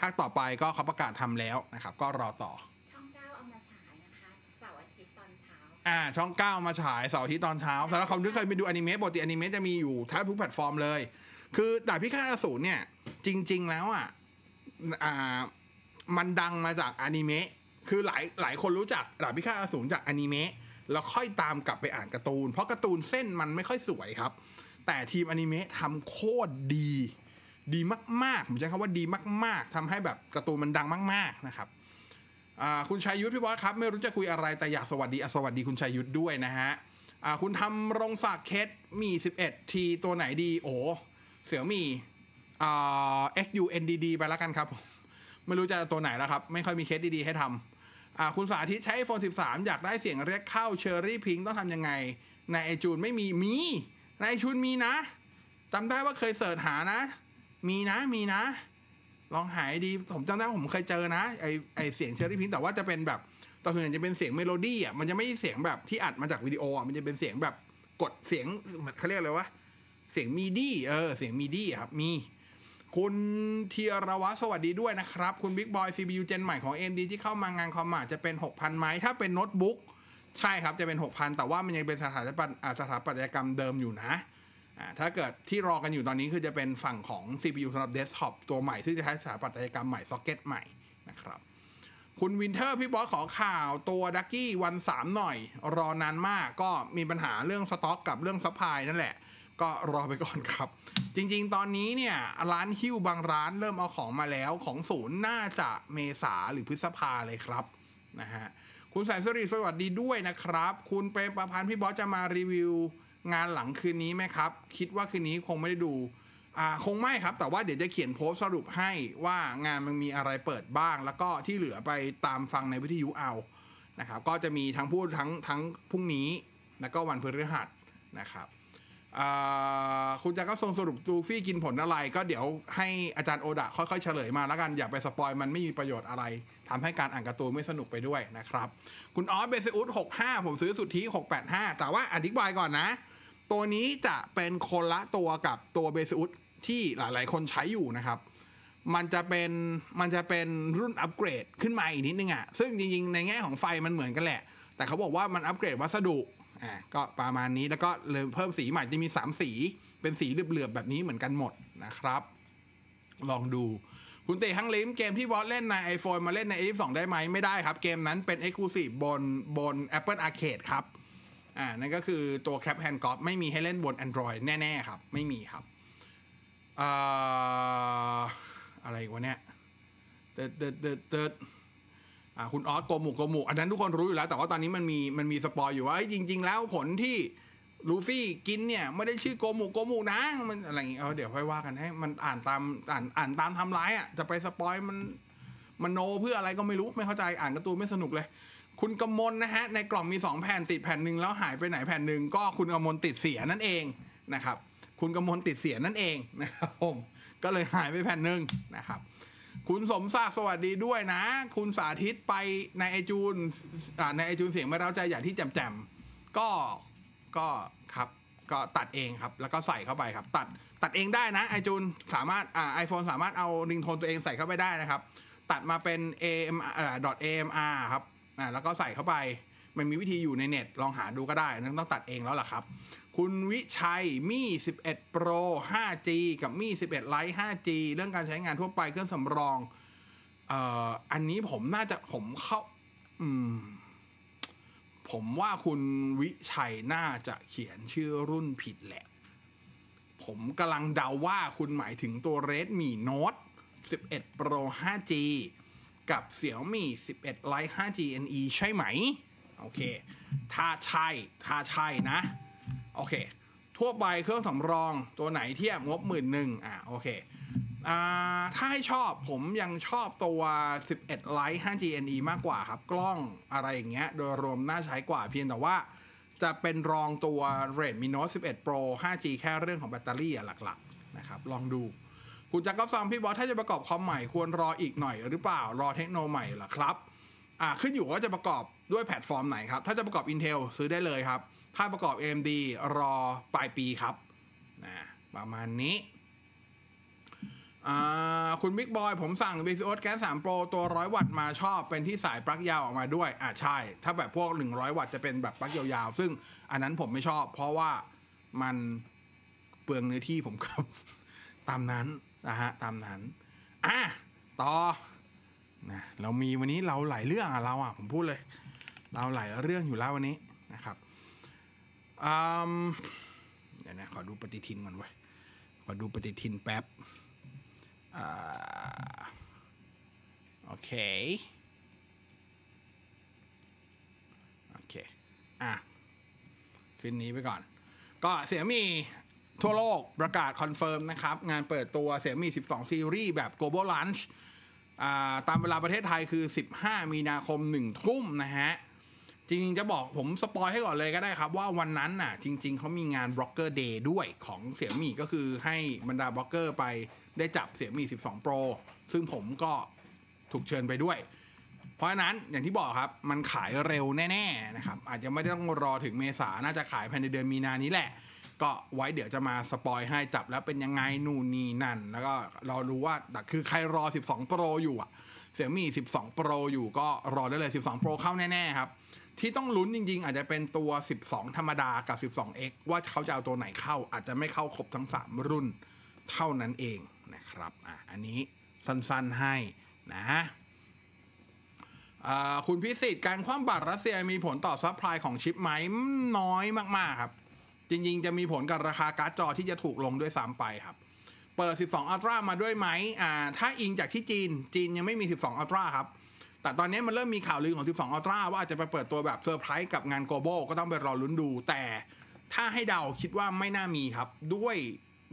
ภาคต่อไปก็เขาประกาศทำแล้วนะครับ ก็รอต่อ ช่องเก้าเอามาฉายนะคะเสาร์อาทิตย์ตอนเช้า อ่า ช่องเก้ามาฉายเสาร์อาทิตย์ตอนเช้าสำหรับคนที่เคยไปดูอนิเมะปกติอนิเมะจะมีอยู่แทบทุกแพลตฟอร์มเลย คือดาบพิฆาตอสูรเนี่ย จริง ๆ แล้วอะอ่ามันดังมาจากอนิเมะคือหลายหลายคนรู้จักดาบพิฆาตอสูรจากอนิเมะแล้วค่อยตามกลับไปอ่านการ์ตูน เพราะการ์ตูนเส้นมันไม่ค่อยสวยครับ แต่ทีมอนิเมะทำโคตรดี ดีมากๆผมใช้คำว่าดีมาก ๆทำให้แบบการ์ตูนมันดังมาก ๆนะครับคุณชัยยุทธพี่บอสครับ ไม่รู้จะคุยอะไรแต่อยากสวัสดีสวัสดีคุณชัยยุทธด้วยนะฮะคุณธำรงศักดิ์เคส Mi 11T ตัวไหนดี โอ้เสียวหมี่อ่า XUNDD ไปแล้วกันครับ ไม่รู้จะตัวไหนแล้วครับ ไม่ค่อยมีเคสดีๆให้ทำคุณสาธิตใช้ iPhone 13 อยากได้เสียงเรียกเข้า Cherry Pink ต้องทำยังไง ในไอจูนไม่มีมี ในไอจูนมีนะจำได้ว่าเคย search หานะ มีนะมีนะ ลองหายดี ผมจำได้ว่าผมเคยเจอนะ ไอไอเสียง Cherry Pink แต่ว่าจะเป็นแบบตอนส่วนใหญ่จะเป็นเสียงเมโลดี้อะมันจะไม่ใช่เสียงแบบที่อัดมาจากวิดีโออะมันจะเป็นเสียงแบบกดเสียงเขาเรียกอะไรวะเสียงมีดี้เออ เสียงมีดี้ครับมี คุณเทียรวัสวัสดีด้วยนะครับ คุณบิ๊กบอย CPU Gen ใหม่ของ AMD ที่เข้ามางาน Commart จะเป็น 6,000ไหมถ้าเป็นโน้ตบุ๊กใช่ครับจะเป็น 6,000 แต่ว่ามันยังเป็นสถาปัตย์สถาปัตยกรรมเดิมอยู่นะ ถ้าเกิดที่รอกันอยู่ตอนนี้คือจะเป็นฝั่งของ CPU สำหรับเดสก์ท็อปตัวใหม่ ซึ่งจะใช้สถาปัตยกรรมใหม่ซ็อกเก็ตใหม่นะครับคุณวินเทอร์พี่บอสขอข่าวตัว Ducky One 3หน่อย รอนานมากก็มีปัญหาเรื่องสต็อกกับเรื่อง supply นั่นแหละ ก็รอไปก่อนครับ จริงๆ ตอนนี้เนี่ย ร้านฮิ้วบางร้านเริ่มเอาของมาแล้วของศูนย์น่าจะเมษาหรือพฤษภาเลยครับนะฮะคุณแสนสุริสวัสดีด้วยนะครับ คุณเปรมประพันธ์พี่บอสจะมารีวิว งานหลังคืนนี้ไหมครับ คิดว่าคืนนี้คงไม่ได้ดูอ่าคงไม่ครับ แต่ว่าเดี๋ยวจะเขียนโพสสรุปให้ว่างานมันมีอะไรเปิดบ้าง แล้วก็ที่เหลือไปตามฟังในวิทยุเอานะครับก็จะมีทั้งพูดทั้งทั้งพรุ่งนี้ แล้วก็วันพฤหัสนะครับคุณจะก็ทรงสรุปลูฟี่กินผลอะไร ก็เดี๋ยวให้อาจารย์โอดะค่อยๆเฉลยมาแล้วกันอย่าไปสปอยมันไม่มีประโยชน์อะไรทำให้การอ่านการ์ตูนไม่สนุกไปด้วยนะครับ คุณออสเบสอุส65ผมซื้อสุทธิ685แต่ว่าอธิบายก่อนนะ ตัวนี้จะเป็นคนละตัวกับตัวเบสอุสที่หลาย ๆ คนใช้อยู่นะครับ มันจะเป็นมันจะเป็นรุ่นอัปเกรดขึ้นมาอีกนิดนึงอะ่ะ ซึ่งจริง ๆ ในแง่ของไฟมันเหมือนกันแหละ แต่เขาบอกว่ามันอัปเกรดวัสดุอ่าก็ประมาณนี้แล้วก็เลยเพิ่มสีใหม่จะมี 3 สี เป็นสีเหลือบๆแบบนี้เหมือนกันหมดนะครับ ลองดูคุณเตะฮังลิมเกมที่บอสเล่นใน iPhone มาเล่นใน a 2ได้ไหมไม่ได้ครับ เกมนั้นเป็น Exclusive บนบน Apple Arcade ครับ อ่านั่นก็คือตัว Cap Hand God ไม่มีให้เล่นบน Android แน่ ๆ ครับ ไม่มีครับอ่าอะไรวะเนี่ยเติร์ดเดเดเดอ่าคุณออสโกมุโกมุอันนั้นทุกคนรู้อยู่แล้ว แต่ว่าตอนนี้มันมีมันมี spoil อยู่ว่าจริง ๆ แล้วผลที่ลูฟี่กินเนี่ย ไม่ได้ชื่อโกมุโกมุนะมันอะไรอย่างเงี้ยเอาเดี๋ยวค่อยว่ากันให้มันอ่านตามอ่านอ่านตามทำร้ายอะจะไป spoil มันมันโนเพื่ออะไรก็ไม่รู้ไม่เข้าใจอ่านการ์ตูนไม่สนุกเลย คุณกำมลนะฮะในกล่องมีสองแผ่นติดแผ่นหนึ่งแล้วหายไปไหนแผ่นหนึ่งก็คุณกำมลติดเสียนั่นเองนะครับ คุณกำมลติดเสียนั่นเองนะครับผมก็เลยหายไปแผ่นหนึ่งนะครับคุณสมศักดิ์สวัสดีด้วยนะ คุณสาธิตไปในไอจูนในไอจูนเสียงไม่เร้าใจอย่างที่แจมๆก็ก็ครับก็ตัดเองครับ แล้วก็ใส่เข้าไปครับ ตัดตัดเองได้นะไอจูนสามารถอ่าไอโฟนสามารถเอาริงโทนตัวเองใส่เข้าไปได้นะครับ ตัดมาเป็น am อ่า .amr ครับ อ่าแล้วก็ใส่เข้าไปมันมีวิธีอยู่ในเน็ตลองหาดูก็ได้นั่นต้องตัดเองแล้วล่ะครับ คุณวิชัยมี่ 11 Pro 5G กับมี่ 11 Lite 5G เรื่องการใช้งานทั่วไปเครื่องสำรองเอ่ออันนี้ผมน่าจะผมเข้า อืม ผมว่าคุณวิชัยน่าจะเขียนชื่อรุ่นผิดแหละ ผมกำลังเดาว่าคุณหมายถึงตัว Redmi Note 11 Pro 5G กับ Xiaomi 11 Lite 5G NE ใช่ไหม โอเค ถ้าใช่ ถ้าใช่นะ โอเค ทั่วไปเครื่องสำรองตัวไหนเทียบงบหมื่นหนึ่งอะ โอเค อ่า ถ้าให้ชอบผมยังชอบตัว 11 Lite 5G NE มากกว่าครับ กล้องอะไรอย่างเงี้ย โดยรวมน่าใช้กว่าเพียงแต่ว่าจะเป็นรองตัว Redmi Note 11 Pro 5G แค่เรื่องของแบตเตอรี่หลักๆ นะครับ ลองดู คุณจักรก็ซอมพี่บอสถ้าจะประกอบคอมใหม่ควรรออีกหน่อยหรือเปล่ารอเทคโนใหม่หรอครับอ่าขึ้นอยู่ว่าจะประกอบด้วยแพลตฟอร์มไหนครับ ถ้าจะประกอบ Intel ซื้อได้เลยครับ ถ้าประกอบ AMD รอปลายปีครับนะประมาณนี้อ่าคุณบิ๊กบอยผมสั่ง b c o s Gas 3 Pro ตัว 100 วัตต์มาชอบเป็นที่สายปลั๊กยาวออกมาด้วย อ่าใช่ ถ้าแบบพวก 100 วัตต์จะเป็นแบบปลั๊กยาวๆ ซึ่งอันนั้นผมไม่ชอบ เพราะว่ามันเปลืองเนื้อที่ผมครับ ตามนั้น นะฮะตามนั้นอะต่อนะเรามีวันนี้เราหลายเรื่องอะเราอะผมพูดเลย เราหลายเรื่องอยู่แล้ววันนี้นะครับอืมเดี๋ยวนะขอดูปฏิทินก่อนเว้ขอดูปฏิทินแป๊บอ่าโอเคโอเคอะขึ้นนี้ไปก่อน ก็เสียมี ทั่วโลกประกาศ confirm นะครับ งานเปิดตัว Xiaomi 12 ซีรีส์แบบ global launch าตามเวลาประเทศไทยคือ 15 มีนาคม 1 ทุ่มนะฮะ จริงๆจะบอกผม spoil ให้ก่อนเลยก็ได้ครับ ว่าวันนั้นน่ะ จริง ๆเขามีงาน Blogger Day ด้วยของ Xiaomi ก็คือให้บรรดาบล็อกเกอร์ไปได้จับ Xiaomi 12 Pro ซึ่งผมก็ถูกเชิญไปด้วย เพราะฉะนั้นอย่างที่บอกครับมันขายเร็วแน่ ๆ นะครับ อาจจะไม่ต้องรอถึงเมษาน่าจะขายภายในเดือนมีนานี้แหละ ก็ไว้เดี๋ยวจะมา spoil ให้จับแล้วเป็นยังไงนู่นนี่นั่น แล้วก็เรารู้ว่าคือใครรอ 12 Pro อยู่อะ Xiaomi 12 Pro อยู่ก็รอได้เลย 12 Pro เข้าแน่ๆครับที่ต้องลุ้นจริง ๆ อาจจะเป็นตัว 12 ธรรมดากับ 12X ว่าเขาจะเอาตัวไหนเข้า อาจจะไม่เข้าครบทั้ง 3 รุ่นเท่านั้นเองนะครับอะอันนี้สั้นๆให้นะคุณพิสิทธิ์การคว่ำบาตรรัสเซียมีผลต่อ supply ของชิปไหมน้อยมาก ๆ ครับ จริงๆ จะมีผลกับราคาการ์ดจอที่จะถูกลงด้วยซ้ำไปครับ เปิด 12 Ultra มาด้วยไหมอ่าถ้าอิงจากที่จีน จีนยังไม่มี 12 Ultra ครับแต่ตอนนี้มันเริ่มมีข่าวลือของ 12 Ultra ว่าอาจจะไปเปิดตัวแบบเซอร์ไพรส์กับงาน global ก็ต้องไปรอลุ้นดู แต่ถ้าให้เดาคิดว่าไม่น่ามีครับ ด้วย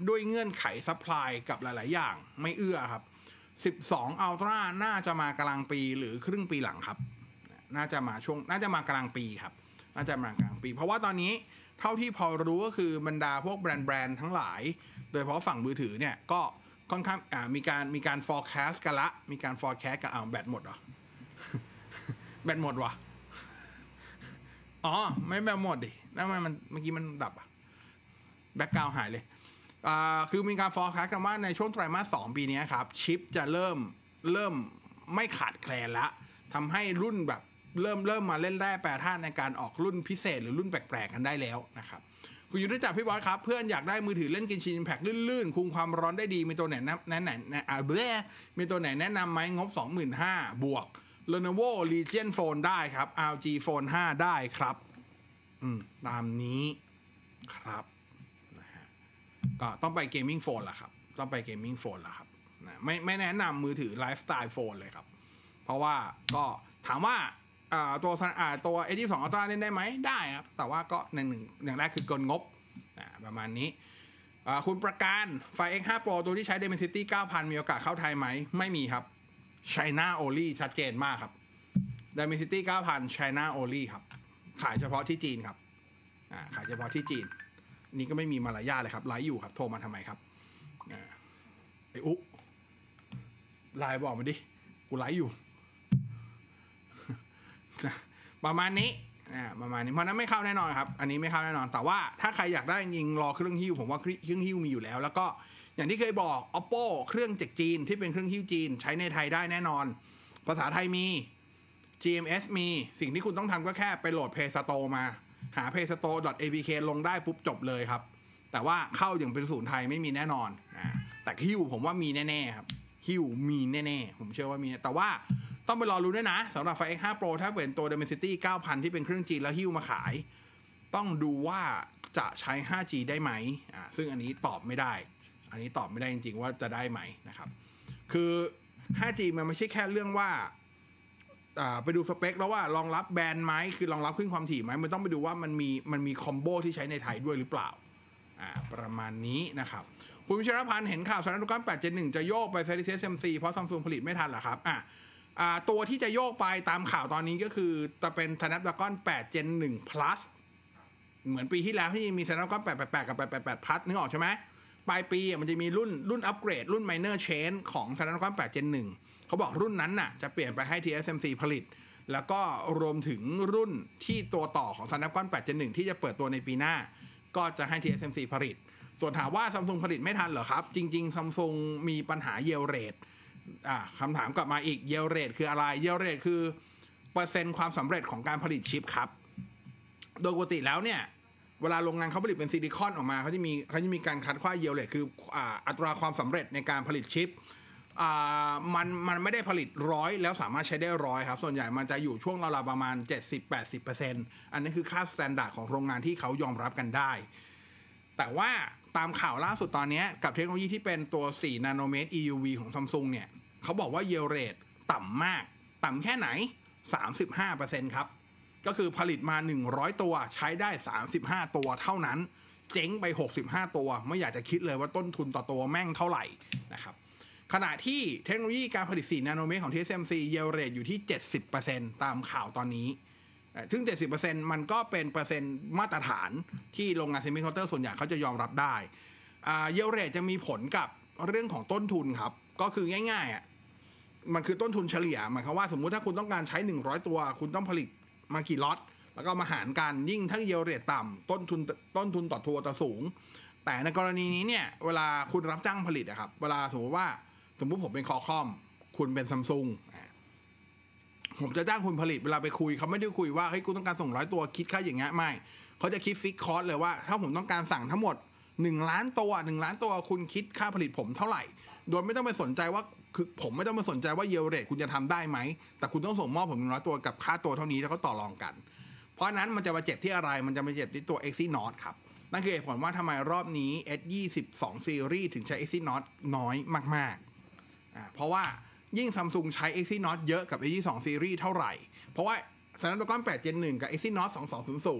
ด้วยเงื่อนไข supply กับหลาย ๆ อย่างไม่เอื้อครับ 12 Ultra น่าจะมากลางปีหรือครึ่งปีหลังครับ น่าจะมาช่วง น่าจะมากลางปีครับ น่าจะมากลางปี เพราะว่าตอนนี้ เท่าที่พอรู้ก็คือบรรดาพวกแบรนด์แบรนด์ทั้งหลาย โดยเฉพาะฝั่งมือถือเนี่ยก็ค่อนข้างมีการมีการ forecast กันละ มีการ forecast กันอ้าวแบตหมดเหรอ แบตหมดวะอ๋อ ไม่แบตหมดดิแล้วทำไมมันเมื่อกี้มันดับอะแบ็กกราวหายเลยอ่าคือมีการ forecast กันว่าในช่วงไตรมาสสองปีนี้ครับ ชิปจะเริ่มเริ่มไม่ขาดแคลนละทำให้รุ่นแบบ เริ่มเริ่มมาเล่นแร่แปรธาตุในการออกรุ่นพิเศษหรือรุ่นแปลกๆกันได้แล้วนะครับคุณยุทธจักรพี่บอสครับ เพื่อนอยากได้มือถือเล่นกินชินแพ็กลื่นๆ คุมความร้อนได้ดี มีตัวไหนแนะนะไหนแนะอ่าเบ้มีตัวไหนแนะนำไหมงบ 25,000 บวก Lenovo Legion Phone ได้ครับ LG Phone 5 ได้ครับ อืม ตามนี้ครับนะฮะก็ต้องไป gaming phone ละครับ ต้องไป gaming phone ละครับนะไม่ไม่แนะนำมือถือ lifestyle phone เลยครับ เพราะว่าก็ถามว่า อ่าตัวซันอ่าตัว S22 Ultra เล่นได้ไหมได้ครับ แต่ว่าก็หนึ่งหนึ่งอย่างแรกคือเกินงบประมาณนี้คุณประการไฟ X5 Pro ตัวที่ใช้ Dimensity 9000 มีโอกาสเข้าไทยไหม ไม่มีครับ China only ชัดเจนมากครับ Dimensity 9000 China only ครับ ขายเฉพาะที่จีนครับขายเฉพาะที่จีน นี่ก็ไม่มีมารยาทเลยครับไลฟ์อยู่ครับ โทรมาทำไมครับไอ้อุ๊ไลน์บอกมาดิ กูไลฟ์อยู่ ประมาณนี้อ่าประมาณนี้เพราะนั้นไม่เข้าแน่นอนครับ อันนี้ไม่เข้าแน่นอน แต่ว่าถ้าใครอยากได้จริงรอเครื่องฮิ้วผมว่าเครื่องฮิ้วมีอยู่แล้ว แล้วก็อย่างที่เคยบอก oppo เครื่องจากจีนที่เป็นเครื่องฮิ้วจีน ใช้ในไทยได้แน่นอน ภาษาไทยมี GMS มีสิ่งที่คุณต้องทำก็แค่ไปโหลด Play Store มา หา Play Store apk ลงได้ปุ๊บจบเลยครับ แต่ว่าเข้าอย่างเป็นศูนย์ไทยไม่มีแน่นอนนะแต่ฮิ้วผมว่ามีแน่ๆครับฮิ้วมีแน่ๆผมเชื่อว่ามีแต่ว่า ต้องไปรอรู้ด้วยนะสำหรับไฟ X5 Pro ถ้าเป็นตัว Dimensity 9000 ที่เป็นเครื่องจีนแล้วฮิ้วมาขาย ต้องดูว่าจะใช้ 5G ได้ไหมอ่าซึ่งอันนี้ตอบไม่ได้ อันนี้ตอบไม่ได้จริง ๆ ว่าจะได้ไหมนะครับ คือ 5G มันไม่ใช่แค่เรื่องว่าอ่าไปดูสเปคแล้วว่ารองรับแบนด์ไหมคือรองรับขึ้นความถี่ไหมมันต้องไปดูว่ามันมีมันมีคอมโบที่ใช้ในไทยด้วยหรือเปล่าอ่าประมาณนี้นะครับ คุณวิชรพันธ์เห็นข่าวสารนุกร8 7 1 จะโยกไป s e r i s SMC เพราะซัมซุงผลิตไม่ทันเหรอครับอะอ่า ตัวที่จะโยกไปตามข่าวตอนนี้ก็คือจะเป็น Snapdragon 8 Gen 1 plus เหมือนปีที่แล้วที่มี Snapdragon 888 กับ 888 plus นึกออกใช่ไหมปลายปีมันจะมีรุ่นรุ่นอัปเกรด รุ่น minor change ของ Snapdragon 8 Gen 1เขาบอกรุ่นนั้นน่ะจะเปลี่ยนไปให้ TSMC ผลิต แล้วก็รวมถึงรุ่นที่ตัวต่อของ Snapdragon 8 Gen 1ที่จะเปิดตัวในปีหน้า ก็จะให้ TSMC ผลิต ส่วนถามว่าซัมซุงผลิตไม่ทันเหรอครับ จริงๆซัมซุงมีปัญหาเยลเรท อ่าคำถามกลับมาอีกเยลเรทคืออะไรเยลเรทคือ เปอร์เซ็นต์ความสำเร็จของการผลิตชิปครับ โดยปกติแล้วเนี่ย เวลาโรงงานเขาผลิตเป็นซิลิคอนออกมาเขาจะมีเขาจะมีการคัดค่า yield rate คืออ่าอัตราความสำเร็จในการผลิตชิปอ่ามันมันไม่ได้ผลิตร้อยแล้วสามารถใช้ได้ร้อยครับ ส่วนใหญ่มันจะอยู่ช่วงราวๆประมาณ 70-80%อันนี้คือค่า standard ของโรงงานที่เขายอมรับกันได้ แต่ว่า ตามข่าวล่าสุดตอนนี้กับเทคโนโลยีที่เป็นตัว 4 นาโนเมตร EUV ของซัมซุงเนี่ยเขาบอกว่า yield rate ต่ำมาก ต่ำแค่ไหน 35%ครับ ก็คือผลิตมา 100 ตัวใช้ได้ 35 ตัวเท่านั้น เจ๊งไป 65 ตัว ไม่อยากจะคิดเลยว่าต้นทุนต่อตัวแม่งเท่าไหร่นะครับขณะที่เทคโนโลยีการผลิต 4 นาโนเมตรของ TSMC yield rate อยู่ที่ 70%ตามข่าวตอนนี้ เอ่อซึ่ง70%มันก็เป็นเปอร์เซ็นต์มาตรฐานที่โรงงาน semiconductor ส่วนใหญ่เขาจะยอมรับได้ yield rate จะมีผลกับเรื่องของต้นทุนครับ ก็คือง่ายๆอะมันคือต้นทุนเฉลี่ยหมายความว่าสมมุติถ้าคุณต้องการใช้ 100 ตัว คุณต้องผลิตมากี่ล็อตแล้วก็มาหารกันยิ่งถ้า yield rate ต่ำต้นทุนต้นทุนต่อตัวจะสูง แต่ในกรณีนี้เนี่ยเวลาคุณรับจ้างผลิตอะครับ เวลาสมมติว่าสมมุติผมเป็น Qualcomm คุณเป็นซัมซุง ผมจะจ้างคุณผลิตเวลาไปคุยเขาไม่ได้คุยว่าเฮ้ยกูต้องการส่งร้อยตัวคิดค่าอย่างเงี้ยไม่เขาจะคิด fix cost เลยว่า ถ้าผมต้องการสั่งทั้งหมดหนึ่งล้านตัวหนึ่งล้านตัวคุณคิดค่าผลิตผมเท่าไหร่ โดยไม่ต้องไปสนใจว่าคือผมไม่ต้องมาสนใจว่าเยลเรทคุณจะทำได้ไหม แต่คุณต้องส่งมอบผมหนึ่งร้อยตัวกับค่าตัวเท่านี้แล้วก็ต่อรองกัน เพราะนั้นมันจะมาเจ็บที่อะไรมันจะมาเจ็บที่ตัว Exynos ครับ นั่นคือเหตุผลว่าทำไมรอบนี้ S22 Series ถึงใช้ Exynos น้อยมากๆอ่าเพราะว่า ยิ่งซัมซุงใช้ Exynos เยอะกับ A22 Series เท่าไหร่ เพราะว่า Snapdragon 8 Gen 1 กับ Exynos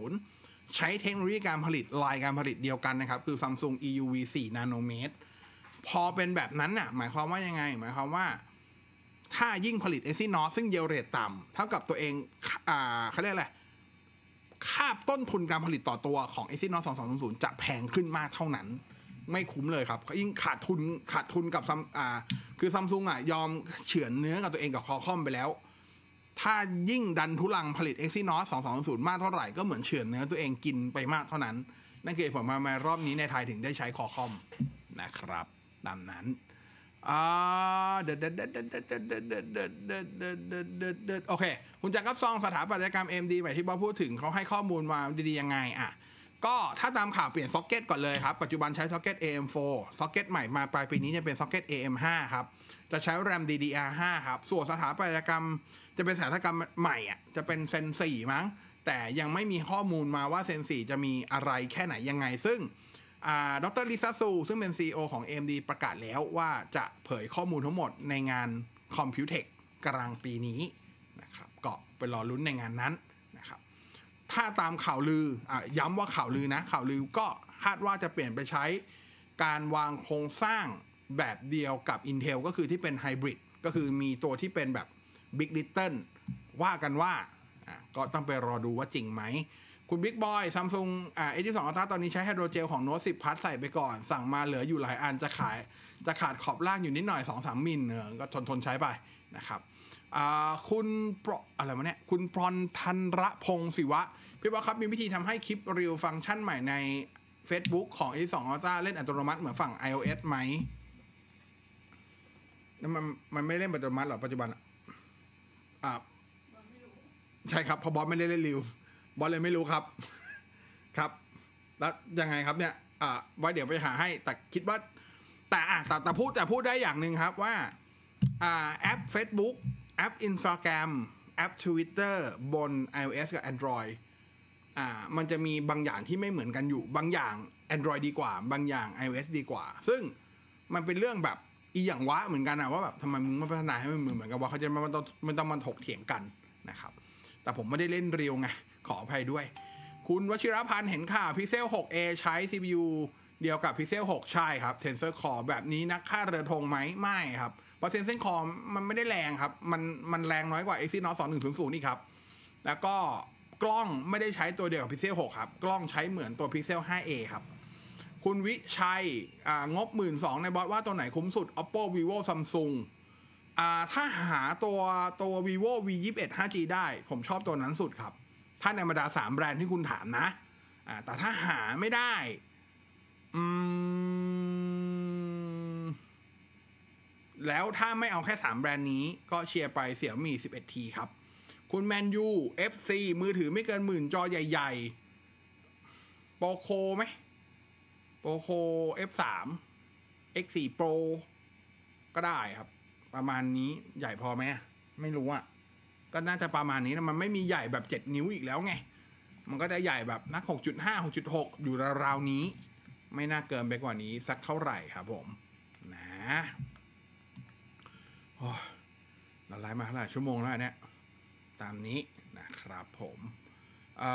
2200 ใช้เทคโนโลยีการผลิตลายการผลิตเดียวกันนะครับ คือ Samsung EUV 4นาโนเมตรพอเป็นแบบนั้นน่ะ หมายความว่ายังไง หมายความว่า ถ้ายิ่งผลิต Exynos ซึ่งเยลเรทต่ำเท่ากับตัวเอง อ่าเขาเรียกอะไรค่าต้นทุนการผลิตต่อตัวของ Exynos 2200 จะแพงขึ้นมากเท่านั้น ไม่คุ้มเลยครับยิ่งขาดทุนขาดทุนกับซัมอ่า คือซัมซุงอะยอมเฉือนเนื้อกับตัวเองกับคอคอมไปแล้ว ถ้ายิ่งดันทุรังผลิต Exynos 2200 มากเท่าไหร่ก็เหมือนเฉือนเนื้อตัวเองกินไปมากเท่านั้น นั่นคือเหตุผลมามารอบนี้ในไทยถึงได้ใช้ Qualcomm นะครับ ตามนั้นอ่าเด็ดเด็ดเด็ดเด็ดเด็ดเด็ดเด็ดเด็ดเด็ดเด็ดเด็ดโอเค คุณจักรกับซองสถาปัตยกรรม AMD แบบที่บอสพูดถึงเขาให้ข้อมูลมาดีๆยังไง อะ ก็ถ้าตามข่าวเปลี่ยนซ็อกเก็ตก่อนเลยครับ ปัจจุบันใช้ซ็อกเก็ต AM4 ซ็อกเก็ตใหม่มาปลายปีนี้จะเป็นซ็อกเก็ต AM5 ครับ จะใช้แรม DDR5 ครับ ส่วนสถาปัตยกรรม จะเป็นสถาปัตยกรรมใหม่อะจะเป็นเซน4มั้ง แต่ยังไม่มีข้อมูลมาว่าเซน4จะมีอะไรแค่ไหนยังไง ซึ่งอ่าดรลิซาซูซึ่งเป็น CEO ของ AMD ประกาศแล้วว่าจะเผยข้อมูลทั้งหมดในงาน Computex กลางปีนี้นะครับก็ไปรอลุ้นในงานนั้น ถ้าตามข่าวลืออย้ำว่าข่าวลือนะ ข่าวลือก็คาดว่าจะเปลี่ยนไปใช้การวางโครงสร้างแบบเดียวกับ Intel ก็คือที่เป็นไฮบริดก็คือมีตัวที่เป็นแบบ Big Little ว่ากันว่าก็ต้องไปรอดูว่าจริงไหม คุณบิ๊กบอยซัมซุงอ่า S22 Ultra ตอนนี้ใช้ hydrogel ของ Note 10 Plus ใส่ไปก่อน สั่งมาเหลืออยู่หลายอันจะขาย จะขาดขอบล่างอยู่นิดหน่อยสองสามมิลเออก็ทนทนใช้ไปนะครับ คุณปรอะไรวะเนี่ยคุณพรทันระพงศิวะ พี่ว่าครับมีวิธีทำให้คลิปรีวฟังก์ชันใหม่ใน Facebook ของ a 2 Ultra เล่นอัตโนมัติเหมือนฝั่ง iOS ไหมแล้วมันมันไม่เล่นอัตโนมัติหรอปัจจุบันอ่าใช่ครับพอบอสไม่ได้เล่นริวบอสเลยไม่รู้ครับ ครับ แล้วยังไงครับเนี่ยอ่าไว้เดี๋ยวไปหาให้ แต่คิดว่า แต่อะแต่แต่พูดแต่พูดได้อย่างหนึ่งครับว่าอ่าแอป Facebook แอป Instagram แอป Twitter บน iOS กับ Android อ่า มันจะมีบางอย่างที่ไม่เหมือนกันอยู่ บางอย่าง Android ดีกว่า บางอย่าง iOS ดีกว่า ซึ่งมันเป็นเรื่องแบบอีอย่างวะเหมือนกันอะว่าแบบทำไมมึงไม่พัฒนาให้มันเหมือนเหมือนกันว่าเขาจะมันต้องมันต้องมันถกเถียงกันนะครับ แต่ผมไม่ได้เล่นเรียวไง ขออภัยด้วย คุณวชิรพันธ์เห็นข่าว Pixel 6a ใช้ CPU เดียวกับ Pixel 6 ใช่ครับ Tensor Core แบบนี้นักค่าเรือธงไหมไม่ครับ เพราะ Tensor Core มันไม่ได้แรงครับ มันมันแรงน้อยกว่า Exynos 2100นี่ครับ แล้วก็กล้องไม่ได้ใช้ตัวเดียวกับ Pixel 6 ครับ กล้องใช้เหมือนตัว Pixel 5a ครับ คุณวิชัยงบ 1 2ื่นในบอสว่าตัวไหนคุ้มสุด Oppo Vivo Samsung ถ้าหาตัวตัว vivo v 2 1 5g ได้ ผมชอบตัวนั้นสุดครับ ถ้าในบรรดาสามแบรนด์ที่คุณถามนะแต่ถ้าหาไม่ได้ อืม แล้วถ้าไม่เอาแค่สามแบรนด์นี้ ก็เชียร์ไปเสี่ยมี่ 11T ครับ คุณแมนยู FC มือถือไม่เกินหมื่นจอใหญ่ ๆ โปรโคไหม โปรโค F3 X4 Pro ก็ได้ครับ ประมาณนี้ใหญ่พอไหมไม่รู้อะก็น่าจะประมาณนี้นะมันไม่มีใหญ่แบบเจ็ดนิ้วอีกแล้วไง มันก็จะใหญ่แบบนักหกจุดห้าหกจุดหกอยู่ราวๆนี้ ไม่น่าเกินไปกว่านี้สักเท่าไหร่ครับผม นะเราไลฟ์มาเท่าไหร่ชั่วโมงแล้วเนี่ยตามนี้นะครับผมเอ่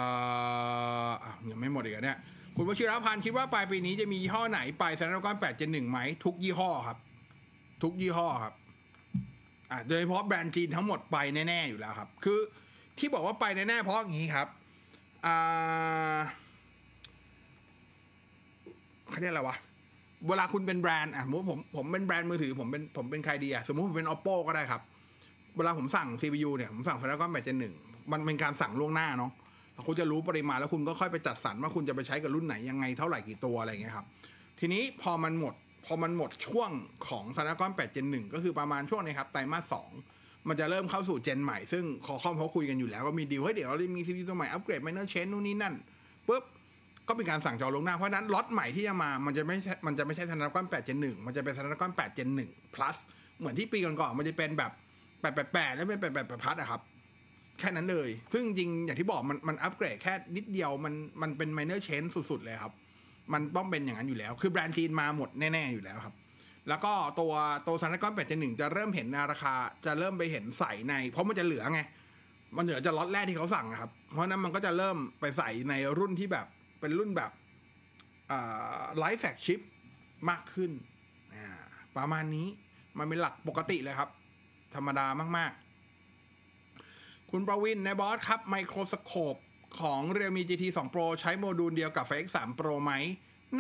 อยังไม่หมดอีกเหรอเนี่ย คุณวชิรพันธ์คิดว่าปลายปีนี้จะมียี่ห้อไหนไปสแนปดรากอน8 Gen 1ไหม ทุกยี่ห้อครับ ทุกยี่ห้อครับอะโดยเฉพาะแบรนด์จีนทั้งหมดไปแน่ ๆ อยู่แล้วครับ คือที่บอกว่าไปแน่ ๆ เพราะอย่างนี้ครับอ่า เขาเรียกอะไรวะเวลาคุณเป็นแบรนด์อะสมมติผมผมเป็นแบรนด์มือถือผมเป็นผมเป็นใครดีอะสมมติผมเป็น oppo ก็ได้ครับ เวลาผมสั่ง CPU เนี่ยผมสั่ง Snapdragon 8 Gen 1มันเป็นการสั่งล่วงหน้าเนาะคุณจะรู้ปริมาณแล้วคุณก็ค่อยไปจัดสรรว่าคุณจะไปใช้กับรุ่นไหนยังไงเท่าไหร่กี่ตัวอะไรเงี้ยครับ ทีนี้พอมันหมดพอมันหมดช่วงของ Snapdragon 8 Gen 1ก็คือประมาณช่วงนี้ครับไตรมาส2มันจะเริ่มเข้าสู่เจนใหม่ซึ่งคอคอมเขาคุยกันอยู่แล้วก็มีดีลให้เดี๋ยวเราจะมี CPU ตัวใหม่อัปเกรด minor change นู่นนี่นั่นปุ๊บ ก็เป็นการสั่งจองลวงหน้า เพราะนั้นล็อตใหม่ที่จะมา มันจะไม่ใช่มันจะไม่ใช่ Snapdragon 8 Gen 1มันจะเป็น Snapdragon 8 Gen 1 plus เหมือนที่ปีก่อนๆมันจะเป็นแบบ888แล้วเป็น888 plus อะครับ แค่นั้นเลย ซึ่งจริงอย่างที่บอกมันมันอัปเกรดแค่นิดเดียวมันมันเป็น minor change สุด ๆ เลยครับ มันต้องเป็นอย่างนั้นอยู่แล้ว คือแบรนด์จีนมาหมดแน่ ๆ อยู่แล้วครับ แล้วก็ตัวตัว Snapdragon 8 Gen 1จะเริ่มเห็นราคาจะเริ่มไปเห็นใส่ใน เพราะมันจะเหลือไงมันเหลือจะล็อตแรกที่เขาสั่งครับ เพราะนั้นมันก็จะเริ่มไปใส่ในรุ่นที่แบบ เป็นรุ่นแบบ lite flagship มากขึ้น ประมาณนี้มันเป็นหลักปกติเลยครับ ธรรมดามาก ๆ คุณประวินนายบอสครับ microscope ของ Realme GT 2 Pro ใช้โมดูลเดียวกับ FX 3 Pro ไหม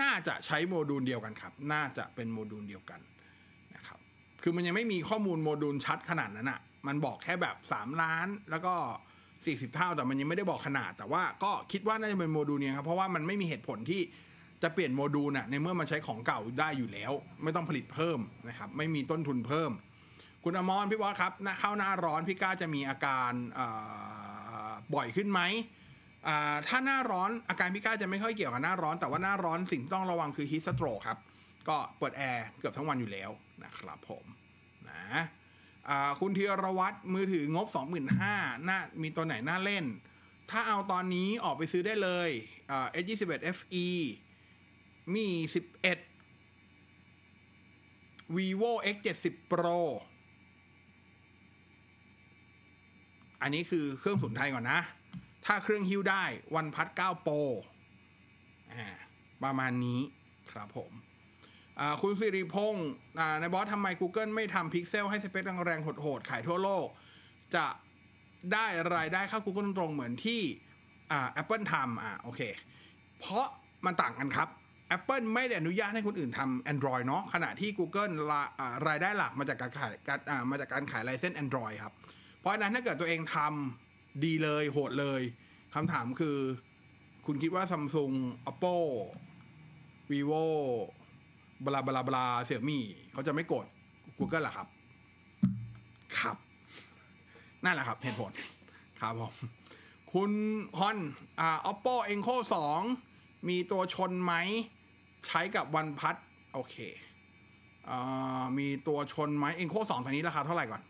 น่าจะใช้โมดูลเดียวกันครับ น่าจะเป็นโมดูลเดียวกันนะครับ คือมันยังไม่มีข้อมูลโมดูลชัดขนาดนั้นอะ่ะมันบอกแค่แบบ 3 ล้านแล้วก็ 40 เท่า แต่มันยังไม่ได้บอกขนาด แต่ว่าก็คิดว่าน่าจะเป็นโมดูลเนี้ยครับ เพราะว่ามันไม่มีเหตุผลที่จะเปลี่ยนโมดูลน่ะในเมื่อมันใช้ของเก่าได้อยู่แล้ว ไม่ต้องผลิตเพิ่มนะครับ ไม่มีต้นทุนเพิ่ม คุณอมรพี่บอสครับน้าเข้าหน้าร้อนพี่ก้าจะมีอาการอ่าบ่อยขึ้นไหมอ่าถ้าหน้าร้อนอาการพี่ก้าจะไม่ค่อยเกี่ยวกับหน้าร้อน แต่ว่าหน้าร้อนสิ่งที่ต้องระวังคือฮีสโตรครับ ก็เปิดแอร์เกือบทั้งวันอยู่แล้วนะครับผมนะ คุณธีรวัตรมือถืองบ 25,000น่ามีตัวไหนน่าเล่น ถ้าเอาตอนนี้ออกไปซื้อได้เลยอ่า S21 FE มี11 vivo X70 Pro อันนี้คือเครื่องศูนย์ไทยก่อนนะ ถ้าเครื่องฮิ้วได้วันพัด9 Pro อ่าประมาณนี้ครับผม คุณสิริพงศ์อ่านายบอสทำไม Google ไม่ทำพิกเซลให้สเปคแรงๆโหดๆ ขายทั่วโลก จะได้รายได้เข้า Google ตรงๆเหมือนที่แอ่า Apple ทำอ่าโอเค เพราะมันต่างกันครับ Apple ไม่ได้อนุญาตให้คนอื่นทำ Android เนาะขณะที่ Google ลารายได้หลักมาจากการขายการมาจากการขายไลเซนส์ Android ครับ เพราะฉะนั้นถ้าเกิดตัวเองทำดีเลยโหดเลยคำถามคือ คุณคิดว่า Samsung Oppo vivo บลาบลาบลาเสี่ยมี่เขาจะไม่โกรธ Google เหรอครับ ครับ นั่นแหละครับ เหตุผล ครับผม คุณฮอนอ่า oppo enco 2 มีตัวชนไหม ใช้กับวันพัดโอเคอ่ามีตัวชนไหม enco 2ตัวนี้ราคาเท่าไหร่ก่อน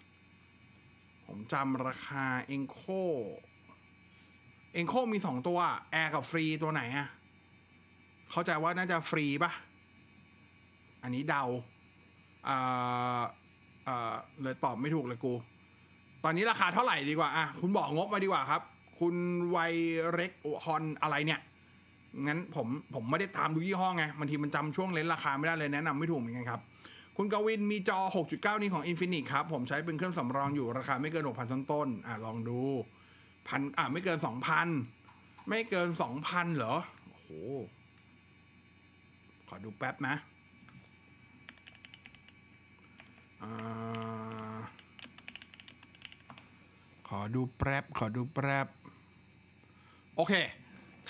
ผมจำราคา enco enco มีสองตัว air กับฟรีตัวไหนอะเข้าใจว่าน่าจะฟรีปะ อันนี้เดาอ่าอ่าเลยตอบไม่ถูกเลยกู ตอนนี้ราคาเท่าไหร่ดีกว่าอะคุณบอกงบมาดีกว่าครับ คุณไวเร็กฮอนอะไรเนี่ยงั้นผมผมไม่ได้ตามดูยี่ห้อไงบางทีมันจำช่วงเลนราคาไม่ได้เลยแนะนำไม่ถูกเหมือนกันครับ คุณกวินมีจอ 6.9นี้ของ Infinix ครับ ผมใช้เป็นเครื่องสำรองอยู่ราคาไม่เกิน 6,000 ต้นต้นๆอะลองดูพันอะไม่เกิน 2,000 ไม่เกิน 2,000 เหรอ โอ้โห ขอดูแป๊บนะอ่า ขอดูแป๊บ ขอดูแป๊บ โอเค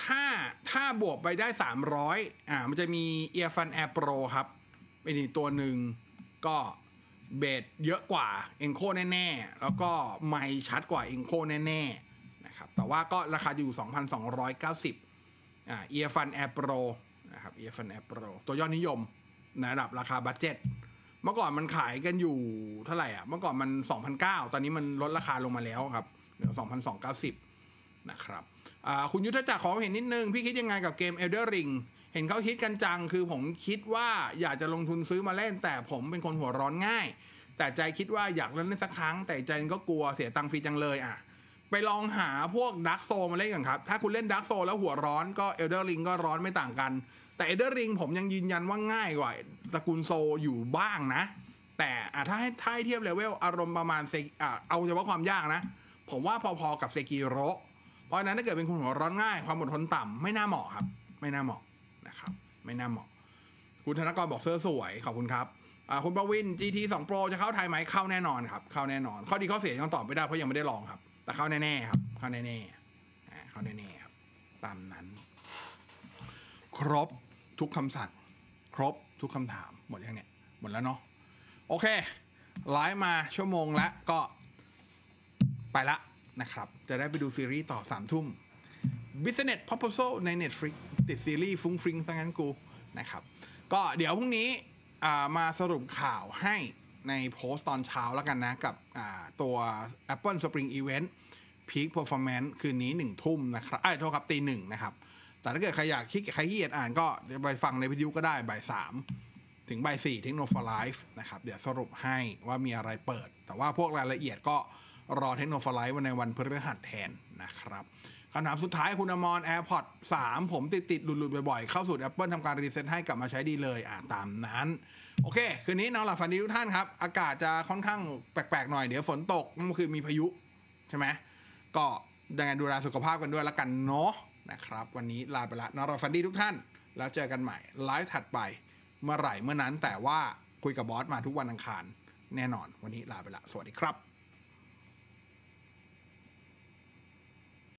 ถ้าถ้าบวกไปได้ 300 อ่า มันจะมี Earfun Air Pro ครับเป็นอีกตัวหนึ่งก็เบสเยอะกว่า Enco แน่ ๆ แล้วก็ไมชัดกว่า Enco แน่ ๆ นะครับ แต่ว่าก็ราคาอยู่ 2,290 อ่า Earfun Air Pro นะครับ Earfun Air Pro ตัวยอดนิยมในระดับราคาบัตเจ็ต เมื่อก่อนมันขายกันอยู่เท่าไหร่อะ เมื่อก่อนมัน2,009ตอนนี้มันลดราคาลงมาแล้วครับเหลือ2,290นะครับอ่าคุณยุทธจักรขอเห็นนิดนึง พี่คิดยังไงกับเกม Elder Ring เห็นเขาคิดกันจัง คือผมคิดว่าอยากจะลงทุนซื้อมาเล่น แต่ผมเป็นคนหัวร้อนง่าย แต่ใจคิดว่าอยากเล่นสักครั้ง แต่ใจก็กลัวเสียตังค์ฟรีจังเลยอะ ไปลองหาพวกดักโซมาเล่นกันครับ ถ้าคุณเล่นดักโซแล้วหัวร้อนก็ Elder Ring ก็ร้อนไม่ต่างกัน แต่ Elden Ring ผมยังยืนยันว่าง่ายกว่าตระกูลโซอยู่บ้างนะ แต่อะถ้าให้ถ้าให้เทียบเลเวลอารมณ์ประมาณเซอะเอาเฉพาะความยากนะ ผมว่าพอๆกับ Sekiro เพราะนั้นถ้าเกิดเป็นคุณหัวร้อนง่าย ความอดทนต่ำไม่น่าเหมาะครับ ไม่น่าเหมาะนะครับ ไม่น่าเหมาะ คุณธนกรบอกเสื้อสวยขอบคุณครับคุณประวิน GT 2 Pro จะเข้าไทยไหมเข้าแน่นอนครับ เข้าแน่นอน ข้อดีข้อเสียยังตอบไม่ได้เพราะยังไม่ได้ลองครับ แต่เข้าแน่ๆครับ เข้าแน่ๆอ่เข้าแน่ๆครับ ตามนั้น ครบ ทุกคำสั่ง ครบทุกคำถาม หมดยังเนี่ย หมดแล้วเนาะโอเคไลฟ์มาชั่วโมงแล้วก็ไปละนะครับ จะได้ไปดูซีรีส์ต่อสามทุ่ม Business Proposal ใน Netflix ติดซีรีส์ฟุ้งฟริ้งซะงั้นกูนะครับ ก็เดี๋ยวพรุ่งนี้มาสรุปข่าวให้ในโพสต์ตอนเช้าแล้วกันนะ กับตัว Apple Spring Event Peek Performance คืนนี้หนึ่งทุ่มนะครับขอโทษครับตีหนึ่งนะครับ แต่ถ้าเกิดใครอยากขี้ใครขี้เกียจอ่านก็ไปฟังในวิทยุก็ได้บ่ายสามถึงบ่ายสี่เทคโนโลยีไลฟ์นะครับ เดี๋ยวสรุปให้ว่ามีอะไรเปิด แต่ว่าพวกรายละเอียดก็รอเทคโนโลยีไลฟ์วันในวันพฤหัสแทนนะครับคำถามสุดท้ายคุณอมร AirPods 3 ผมติดติดๆหลุดๆบ่อยๆ เข้าศูนย์ Apple ทำการ reset ให้กลับมาใช้ดีเลยอ่าตามนั้น โอเค คืนนี้นอนหลับฝันดีทุกท่านครับ อากาศจะค่อนข้างแปลกๆหน่อยเดี๋ยวฝนตกเมื่อคืนมีพายุ ใช่ไหมก็ยังไงดูแลสุขภาพกันด้วยล้วกันเนาะ นะครับ วันนี้ลาไปละนอร์ฟันดี้ทุกท่าน แล้วเจอกันใหม่ไลฟ์ถัดไปเมื่อไหร่เมื่อนั้นแต่ว่าคุยกับบอสมาทุกวันอังคารแน่นอน วันนี้ลาไปละ สวัสดีครับ